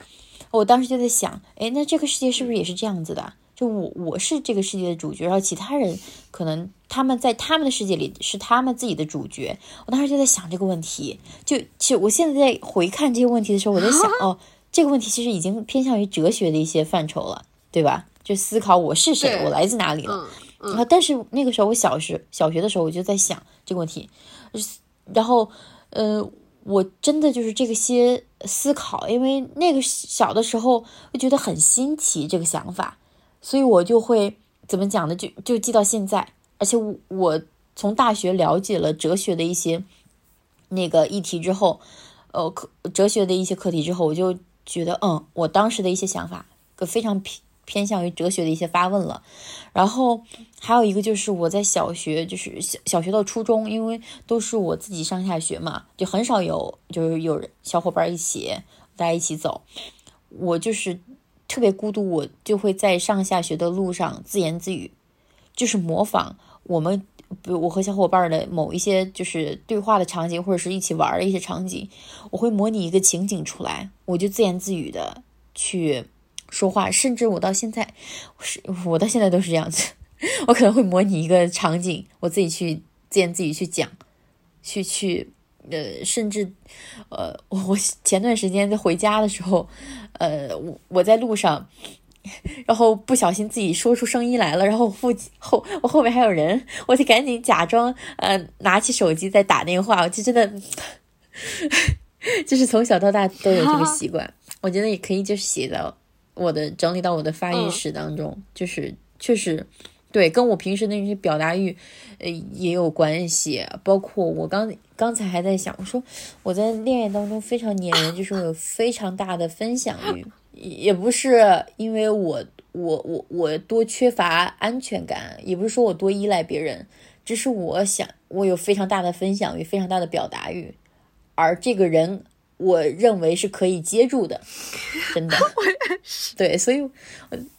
我当时就在想，哎，那这个世界是不是也是这样子的？就我我是这个世界的主角，然后其他人可能他们在他们的世界里是他们自己的主角。我当时就在想这个问题，就其实我现在在回看这些问题的时候，我在想，哦，这个问题其实已经偏向于哲学的一些范畴了，对吧？就思考我是谁，我来自哪里了。然后，但是那个时候我小时小学的时候，我就在想这个问题，然后，呃。我真的就是这个些思考，因为那个小的时候会觉得很新奇这个想法，所以我就会怎么讲呢？就就记到现在。而且我从大学了解了哲学的一些那个议题之后，呃，课哲学的一些课题之后，我就觉得，嗯，我当时的一些想法，非常偏向于哲学的一些发问了。然后还有一个就是我在小学，就是小小学到初中，因为都是我自己上下学嘛，就很少有就是有人小伙伴一起大家一起走。我就是特别孤独，我就会在上下学的路上自言自语，就是模仿我们。比如我和小伙伴的某一些就是对话的场景，或者是一起玩的一些场景，我会模拟一个情景出来，我就自言自语的去说话，甚至我到现在，是我到现在都是这样子，我可能会模拟一个场景，我自己去自言自语去讲，去去呃，甚至呃，我前段时间在回家的时候，呃，我我在路上。然后不小心自己说出声音来了，然后后后我后面还有人，我就赶紧假装呃拿起手机在打电话，我就真的 就是从小到大都有这个习惯。我觉得也可以就是写到我的整理到我的发育史当中，就是确实对跟我平时那些表达欲呃也有关系。包括我刚刚才还在想，我说我在恋爱当中非常粘人，就是我有非常大的分享欲。也不是因为我我我我多缺乏安全感，也不是说我多依赖别人，只是我想我有非常大的分享欲，非常大的表达欲，而这个人我认为是可以接住的，真的，对，所以，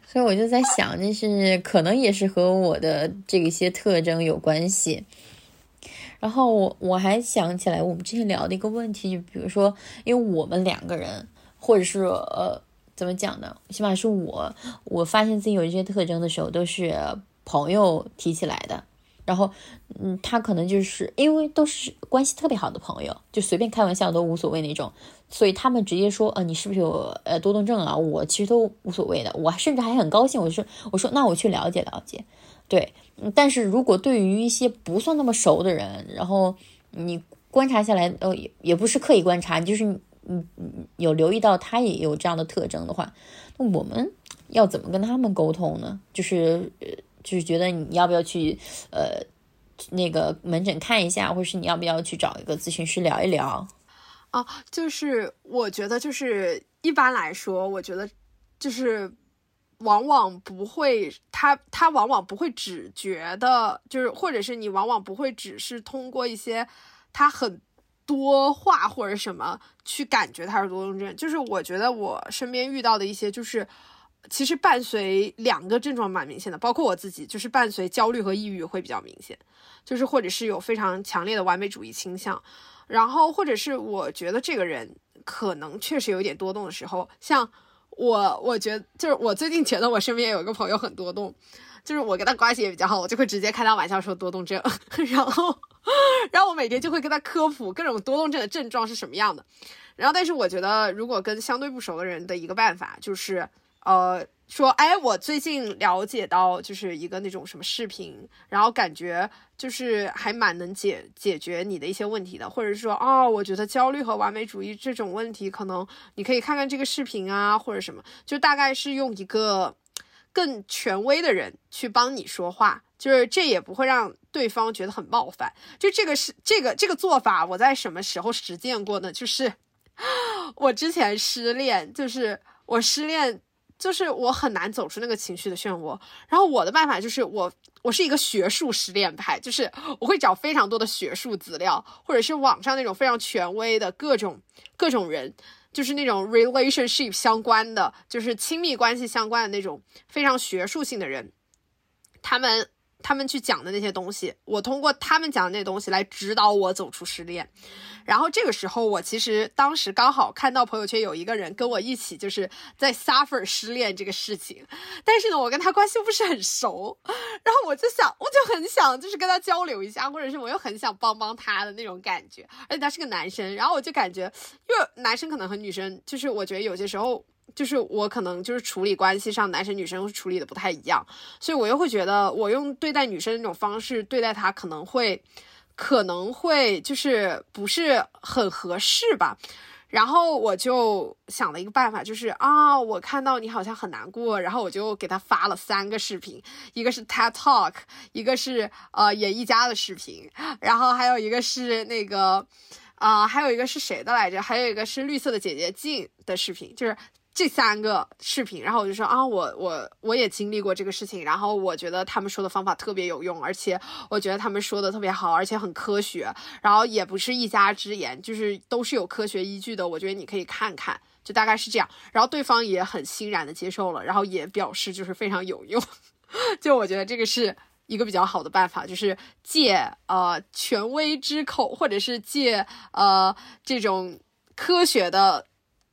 所以我就在想，就是可能也是和我的这一些特征有关系。然后我我还想起来我们之前聊的一个问题，就比如说，因为我们两个人，或者是呃。怎么讲呢？起码是我，我发现自己有一些特征的时候，都是朋友提起来的。然后，嗯，他可能就是因为都是关系特别好的朋友，就随便开玩笑都无所谓那种，所以他们直接说，呃，你是不是有呃多动症啊？我其实都无所谓的，我甚至还很高兴。我说，我说，那我去了解了解。对，但是如果对于一些不算那么熟的人，然后你观察下来，呃，也也不是刻意观察，就是。嗯嗯，有留意到他也有这样的特征的话，那我们要怎么跟他们沟通呢？就是，就是觉得你要不要去呃那个门诊看一下，或者是你要不要去找一个咨询师聊一聊？啊，就是我觉得就是一般来说，我觉得就是往往不会，他他往往不会只觉得就是，或者是你往往不会只是通过一些他很。多话或者什么去感觉他是多动症，就是我觉得我身边遇到的一些，就是其实伴随两个症状蛮明显的，包括我自己，就是伴随焦虑和抑郁会比较明显，就是或者是有非常强烈的完美主义倾向，然后或者是我觉得这个人可能确实有点多动的时候，像我，我觉得就是我最近觉得我身边有一个朋友很多动。就是我跟他关系也比较好，我就会直接开他玩笑说多动症，然后，然后我每天就会跟他科普各种多动症的症状是什么样的，然后，但是我觉得如果跟相对不熟的人的一个办法就是，呃，说，哎，我最近了解到就是一个那种什么视频，然后感觉就是还蛮能解解决你的一些问题的，或者说，哦，我觉得焦虑和完美主义这种问题，可能你可以看看这个视频啊，或者什么，就大概是用一个。更权威的人去帮你说话，就是这也不会让对方觉得很冒犯。就这个是这个这个做法，我在什么时候实践过呢？就是 我之前失恋，就是我失恋，就是我很难走出那个情绪的漩涡。然后我的办法就是，我我是一个学术失恋派，就是我会找非常多的学术资料，或者是网上那种非常权威的各种各种人。就是那种 relationship 相关的，就是亲密关系相关的那种非常学术性的人，他们他们去讲的那些东西，我通过他们讲的那些东西来指导我走出失恋。然后这个时候，我其实当时刚好看到朋友圈有一个人跟我一起就是在 suffer 失恋这个事情，但是呢，我跟他关系不是很熟，然后我就想，我就很想就是跟他交流一下，或者是我又很想帮帮他的那种感觉，而且他是个男生，然后我就感觉，因为男生可能和女生，就是我觉得有些时候，就是我可能就是处理关系上，男生女生处理的不太一样，所以我又会觉得我用对待女生那种方式对待他可能会。可能会就是不是很合适吧，然后我就想了一个办法，就是啊，我看到你好像很难过，然后我就给他发了三个视频，一个是 TED Talk，一个是呃演艺家的视频，然后还有一个是那个啊，还有一个是谁的来着？还有一个是绿色的姐姐静的视频，就是这三个视频，然后我就说啊，我我我也经历过这个事情，然后我觉得他们说的方法特别有用，而且我觉得他们说的特别好，而且很科学，然后也不是一家之言，就是都是有科学依据的。我觉得你可以看看，就大概是这样。然后对方也很欣然的接受了，然后也表示就是非常有用。就我觉得这个是一个比较好的办法，就是借呃权威之口，或者是借呃这种科学的。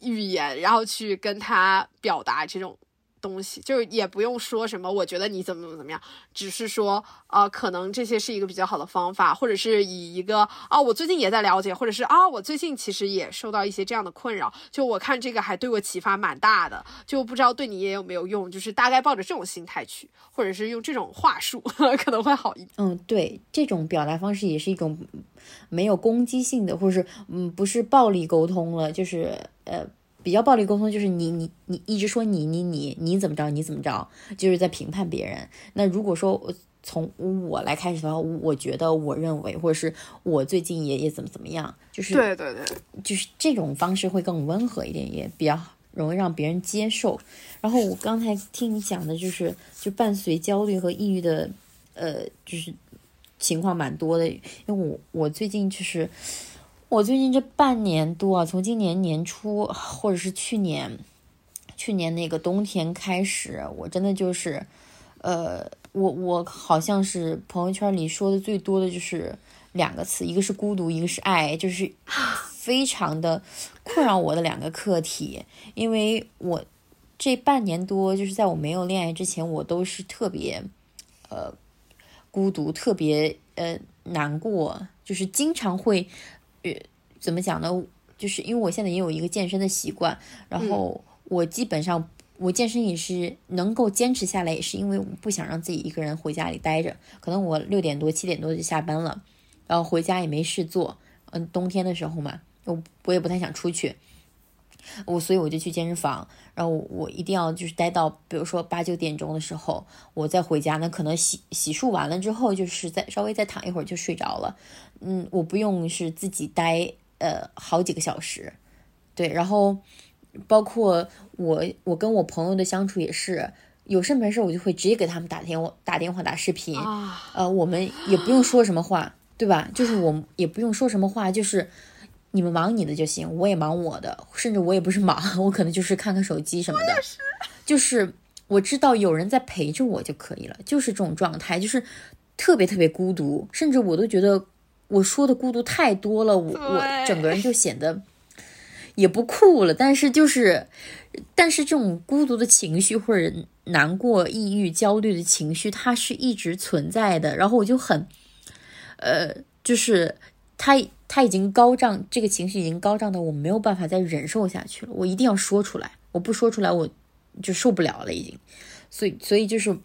语言，然后去跟他表达这种东西，就是也不用说什么，我觉得你怎么怎么怎么样，只是说，呃，可能这些是一个比较好的方法，或者是以一个啊，我最近也在了解，或者是啊，我最近其实也受到一些这样的困扰，就我看这个还对我启发蛮大的，就不知道对你也有没有用，就是大概抱着这种心态去，或者是用这种话术 可能会好一。嗯，对，这种表达方式也是一种没有攻击性的，或者是嗯，不是暴力沟通了，就是。呃，比较暴力沟通就是你你你一直说你你你你怎么着你怎么着，就是在评判别人。那如果说从我来开始的话，我觉得我认为，或者是我最近也也怎么怎么样，就是对对对，就是这种方式会更温和一点，也比较容易让别人接受。然后我刚才听你讲的，就是就伴随焦虑和抑郁的，呃，就是情况蛮多的，因为我我最近就是。我最近这半年多啊，从今年年初或者是去年，去年那个冬天开始，我真的就是，呃，我我好像是朋友圈里说的最多的就是两个词，一个是孤独，一个是爱，就是 非常的困扰我的两个课题。因为我这半年多，就是在我没有恋爱之前，我都是特别，呃，孤独，特别呃难过，就是经常会。呃，怎么讲呢？就是因为我现在也有一个健身的习惯，然后我基本上我健身也是能够坚持下来，也是因为我不想让自己一个人回家里待着。可能我六点多七点多就下班了，然后回家也没事做。嗯，冬天的时候嘛，我我也不太想出去，我所以我就去健身房，然后我一定要就是待到比如说八九点钟的时候，我再回家。那可能洗洗漱完了之后，就是再稍微再躺一会儿就睡着了。嗯，我不用是自己待呃好几个小时，对，然后包括我我跟我朋友的相处也是，有事没事我就会直接给他们打电话打电话打视频，呃，我们也不用说什么话，对吧？就是我也不用说什么话，就是你们忙你的就行，我也忙我的，甚至我也不是忙，我可能就是看看手机什么的，就是我知道有人在陪着我就可以了，就是这种状态，就是特别特别孤独，甚至我都觉得。我说的孤独太多了，我我整个人就显得也不酷了。但是就是，但是这种孤独的情绪或者难过、抑郁、焦虑的情绪，它是一直存在的。然后我就很，呃，就是他他已经高涨，这个情绪已经高涨到我没有办法再忍受下去了。我一定要说出来，我不说出来我就受不了了，已经。所以，所以就是。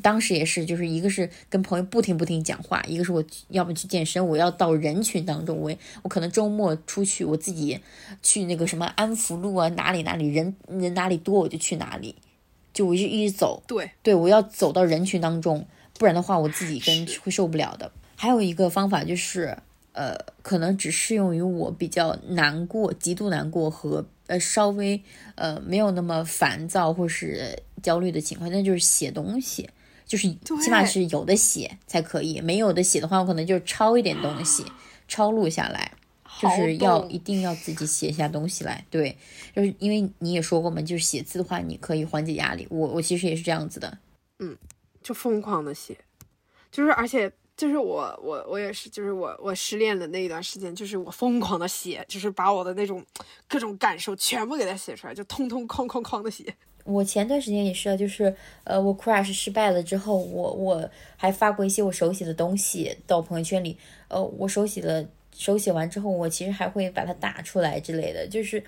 当时也是，就是一个是跟朋友不停不停讲话，一个是我要么去健身，我要到人群当中，我我可能周末出去，我自己去那个什么安福路啊，哪里哪里人人哪里多我就去哪里，就我就一直走，对对，我要走到人群当中，不然的话我自己跟会受不了的。还有一个方法就是，呃，可能只适用于我比较难过、极度难过和呃稍微呃没有那么烦躁或是。焦虑的情况，那就是写东西，就是起码是有的写才可以，没有的写的话，我可能就抄一点东西，抄录下来，就是要一定要自己写下东西来。对，就是因为你也说过嘛，就是写字的话，你可以缓解压力。我我其实也是这样子的，嗯，就疯狂的写，就是而且就是我我我也是，就是我我失恋的那一段时间，就是我疯狂的写，就是把我的那种各种感受全部给它写出来，就通通哐哐哐的写。我前段时间也是，就是呃，我 crush 失败了之后，我我还发过一些我手写的东西到朋友圈里。呃，我手写了，手写完之后，我其实还会把它打出来之类的，就是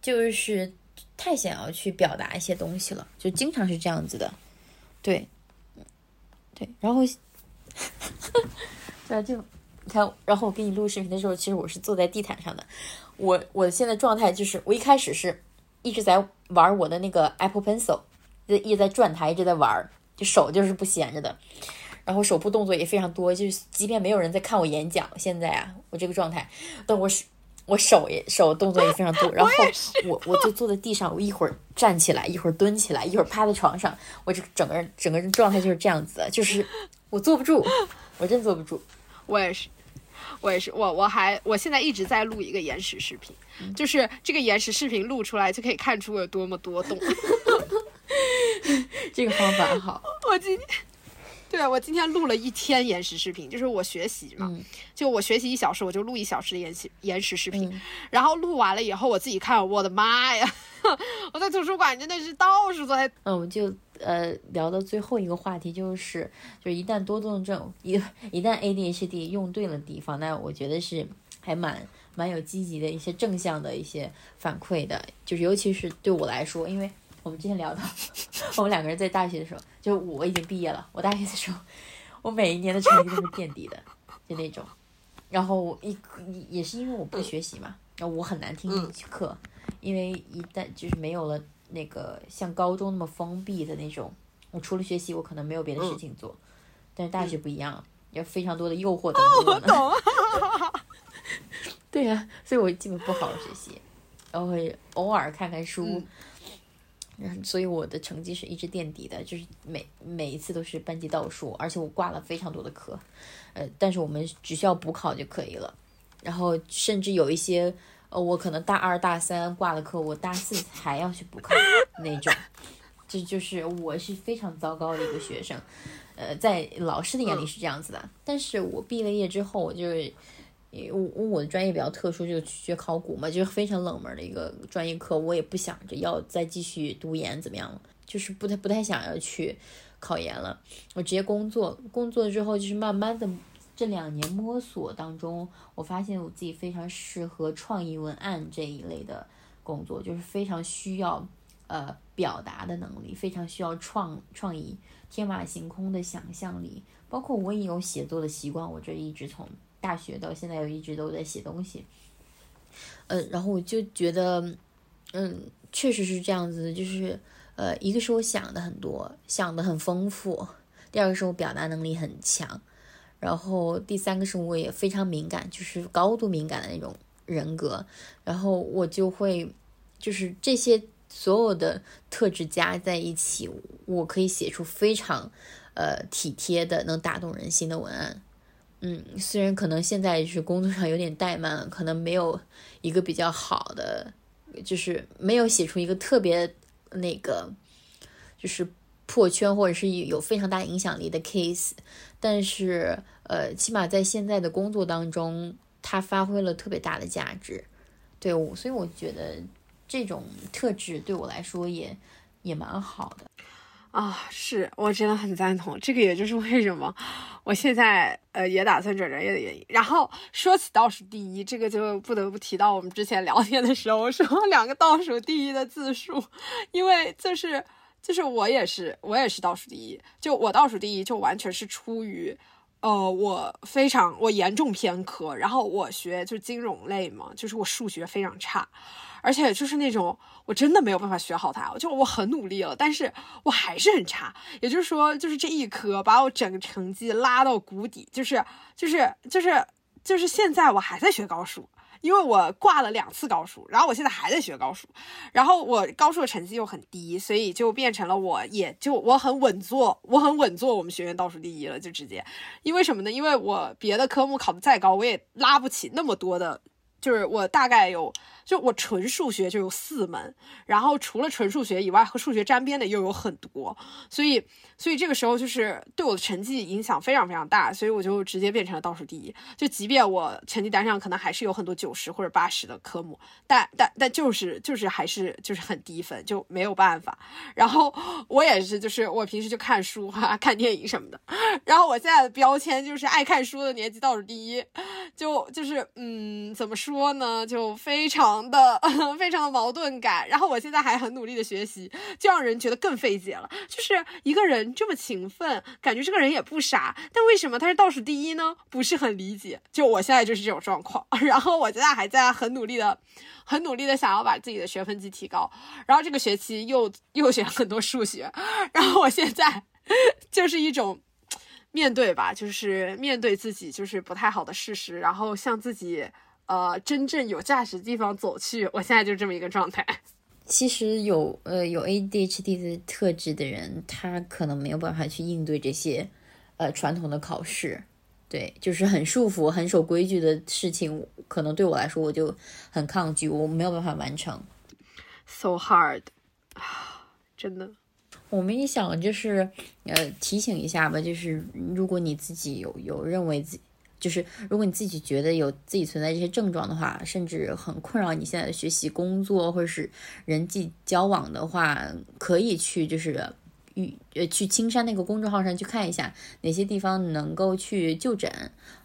就是太想要去表达一些东西了，就经常是这样子的。对，对，然后，对，就你看，然后我给你录视频的时候，其实我是坐在地毯上的。我我现在状态就是，我一开始是。一直在玩我的那个 Apple Pencil，就一直在转它，一直在玩，就手就是不闲着的。然后手部动作也非常多，就是即便没有人在看我演讲，现在啊，我这个状态，但我是我我手也手动作也非常多，然后我我就坐在地上，我一会儿站起来，一会儿蹲起来，一会儿趴在床上，我这整个人整个人状态就是这样子的，就是我坐不住，我真坐不住。我也是，我也是，我我还我现在一直在录一个延时视频，就是这个延时视频录出来就可以看出我有多么多动。这个方法好，我今天。对我今天录了一天延时视频，就是我学习嘛，就我学习一小时，我就录一小时的延时延时视频，然后录完了以后，我自己看，我的妈呀，我在图书馆真的是到处都在。嗯，我们就呃聊到最后一个话题，就是就一旦多动症一一旦 ADHD 用对了地方，那我觉得是还蛮蛮有积极的一些正向的一些反馈的，就是尤其是对我来说，因为。我们之前聊到，我们两个人在大学的时候，就我已经毕业了。我大学的时候，我每一年的成绩都是垫底的，就那种。然后一也是因为我不学习嘛，然后我很难听课，因为一旦就是没有了那个像高中那么封闭的那种，我除了学习，我可能没有别的事情做。但是大学不一样，有非常多的诱惑 等着我呢。对呀，所以我基本不好好学习，然后会偶尔看看书。所以我的成绩是一直垫底的，就是每每一次都是班级倒数，而且我挂了非常多的科，呃，但是我们只需要补考就可以了。然后甚至有一些，呃，我可能大二大三挂了课，我大四还要去补考那种，这就是我是非常糟糕的一个学生，呃，在老师的眼里是这样子的。但是我毕了业之后，我就。我我的专业比较特殊，就学考古嘛，就是非常冷门的一个专业课。我也不想着要再继续读研，怎么样了？就是不太不太想要去考研了。我直接工作，工作之后就是慢慢的这两年摸索当中，我发现我自己非常适合创意文案这一类的工作，就是非常需要呃表达的能力，非常需要创创意、天马行空的想象力。包括我也有写作的习惯，我这一直从。大学到现在，又一直都在写东西，嗯，然后我就觉得，嗯，确实是这样子，就是，呃，一个是我想的很多，想的很丰富，第二个是我表达能力很强，然后第三个是我也非常敏感，就是高度敏感的那种人格，然后我就会，就是这些所有的特质加在一起，我可以写出非常，呃，体贴的能打动人心的文案。嗯，虽然可能现在是工作上有点怠慢，可能没有一个比较好的，就是没有写出一个特别那个，就是破圈或者是有非常大影响力的 case，但是呃，起码在现在的工作当中，它发挥了特别大的价值。对我，所以我觉得这种特质对我来说也也蛮好的。啊，是我真的很赞同，这个也就是为什么我现在呃也打算转专业的原因。然后说起倒数第一，这个就不得不提到我们之前聊天的时候说 两个倒数第一的字数，因为就是就是我也是我也是倒数第一，就我倒数第一就完全是出于呃我非常我严重偏科，然后我学就金融类嘛，就是我数学非常差。而且就是那种我真的没有办法学好它，就我很努力了，但是我还是很差。也就是说，就是这一科把我整个成绩拉到谷底，就是就是就是就是现在我还在学高数，因为我挂了两次高数，然后我现在还在学高数，然后我高数的成绩又很低，所以就变成了我也就我很稳坐，我很稳坐我们学院倒数第一了，就直接，因为什么呢？因为我别的科目考的再高，我也拉不起那么多的。就是我大概有，就我纯数学就有四门，然后除了纯数学以外，和数学沾边的又有很多，所以，所以这个时候就是对我的成绩影响非常非常大，所以我就直接变成了倒数第一。就即便我成绩单上可能还是有很多九十或者八十的科目，但但但就是就是还是就是很低分，就没有办法。然后我也是，就是我平时就看书啊、看电影什么的，然后我现在的标签就是爱看书的年级倒数第一，就就是嗯，怎么？说呢，就非常的 非常的矛盾感。然后我现在还很努力的学习，就让人觉得更费解了。就是一个人这么勤奋，感觉这个人也不傻，但为什么他是倒数第一呢？不是很理解。就我现在就是这种状况。然后我现在还在很努力的、很努力的想要把自己的学分级提高。然后这个学期又又学了很多数学。然后我现在 就是一种面对吧，就是面对自己就是不太好的事实，然后向自己。呃真正有价值的地方走去。我现在就这么一个状态。其实有呃有 ADHD 的特质的人，他可能没有办法去应对这些呃传统的考试，对，就是很束缚、很守规矩的事情，可能对我来说我就很抗拒，我没有办法完成。So hard 啊，真的。我们也想就是呃提醒一下吧，就是如果你自己有有认为自己。就是如果你自己觉得有自己存在这些症状的话，甚至很困扰你现在的学习、工作或者是人际交往的话，可以去就是与呃去青山那个公众号上去看一下哪些地方能够去就诊，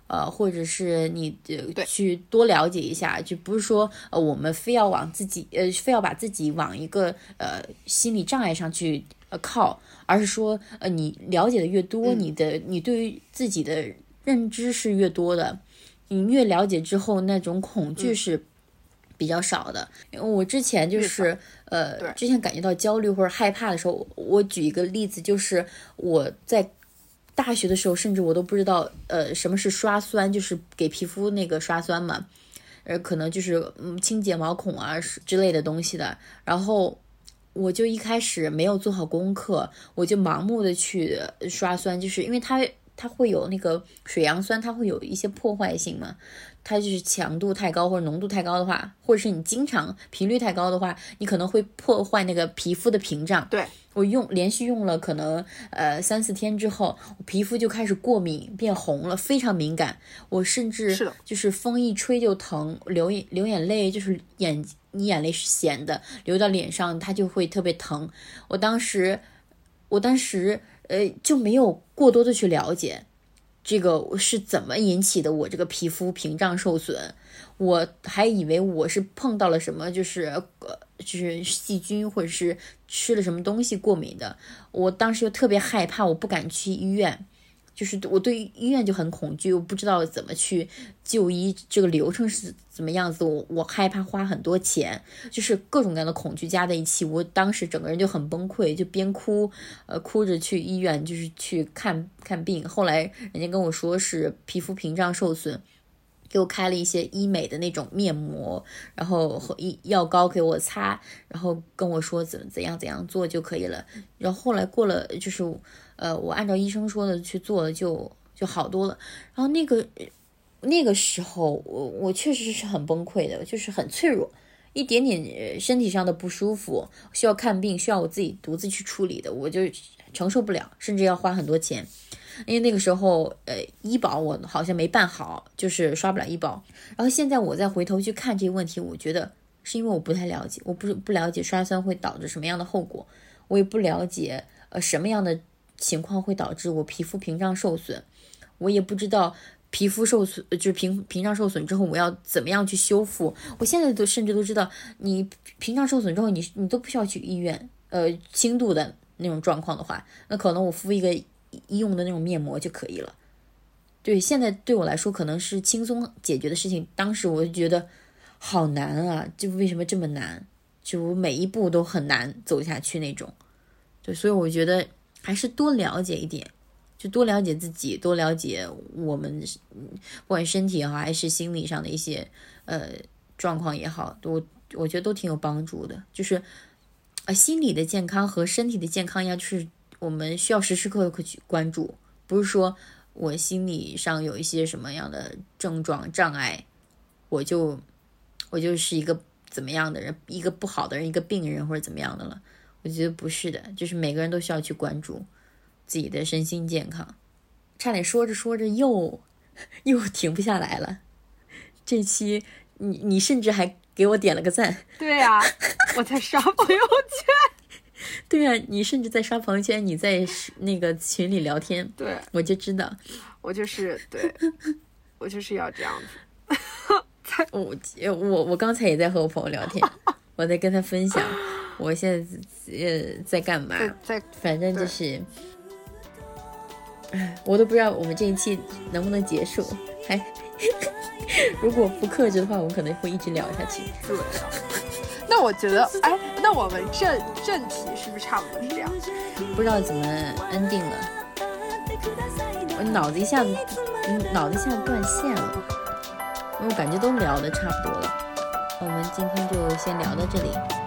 呃，或者是你呃去多了解一下，就不是说呃我们非要往自己呃非要把自己往一个呃心理障碍上去呃靠，而是说呃你了解的越多，你的你对于自己的。认知是越多的，你越了解之后，那种恐惧是比较少的。因为我之前就是呃，之前感觉到焦虑或者害怕的时候，我举一个例子，就是我在大学的时候，甚至我都不知道呃什么是刷酸，就是给皮肤那个刷酸嘛，呃，可能就是嗯清洁毛孔啊之类的东西的。然后我就一开始没有做好功课，我就盲目的去刷酸，就是因为它。它会有那个水杨酸，它会有一些破坏性嘛？它就是强度太高或者浓度太高的话，或者是你经常频率太高的话，你可能会破坏那个皮肤的屏障。对我用连续用了可能呃三四天之后，我皮肤就开始过敏变红了，非常敏感。我甚至就是风一吹就疼，流眼流眼泪，就是眼你眼泪是咸的，流到脸上它就会特别疼。我当时，我当时。呃，就没有过多的去了解这个是怎么引起的，我这个皮肤屏障受损，我还以为我是碰到了什么，就是呃，就是细菌或者是吃了什么东西过敏的，我当时又特别害怕，我不敢去医院。就是我对医院就很恐惧，我不知道怎么去就医，这个流程是怎么样子，我我害怕花很多钱，就是各种各样的恐惧加在一起，我当时整个人就很崩溃，就边哭，呃，哭着去医院，就是去看看病。后来人家跟我说是皮肤屏障受损，给我开了一些医美的那种面膜，然后和医药膏给我擦，然后跟我说怎怎样怎样做就可以了。然后后来过了就是。呃，我按照医生说的去做了，就就好多了。然后那个那个时候，我我确实是很崩溃的，就是很脆弱，一点点身体上的不舒服需要看病，需要我自己独自去处理的，我就承受不了，甚至要花很多钱。因为那个时候，呃，医保我好像没办好，就是刷不了医保。然后现在我再回头去看这个问题，我觉得是因为我不太了解，我不不了解刷酸会导致什么样的后果，我也不了解呃什么样的。情况会导致我皮肤屏障受损，我也不知道皮肤受损就是屏屏障受损之后我要怎么样去修复。我现在都甚至都知道，你屏障受损之后，你你都不需要去医院。呃，轻度的那种状况的话，那可能我敷一个医用的那种面膜就可以了。对，现在对我来说可能是轻松解决的事情。当时我就觉得好难啊，就为什么这么难？就每一步都很难走下去那种。对，所以我觉得。还是多了解一点，就多了解自己，多了解我们，不管身体也好，还是心理上的一些呃状况也好，都我觉得都挺有帮助的。就是啊，心理的健康和身体的健康一样，就是我们需要时时刻刻去关注。不是说我心理上有一些什么样的症状障碍，我就我就是一个怎么样的人，一个不好的人，一个病人或者怎么样的了。我觉得不是的，就是每个人都需要去关注自己的身心健康。差点说着说着又又停不下来了。这期你你甚至还给我点了个赞。对呀，我在刷朋友圈。对呀，你甚至在刷朋友圈，你在那个群里聊天。对，我就知道，我就是对，我就是要这样子。我我我刚才也在和我朋友聊天，我在跟他分享，我现在呃在干嘛？在，反正就是，唉，我都不知道我们这一期能不能结束。还，如果不克制的话，我们可能会一直聊下去。那我觉得，哎，那我们正正题是不是差不多是这样？不知道怎么安定了，我脑子一下子，脑子一下断线了，因为我感觉都聊的差不多了。我们今天就先聊到这里。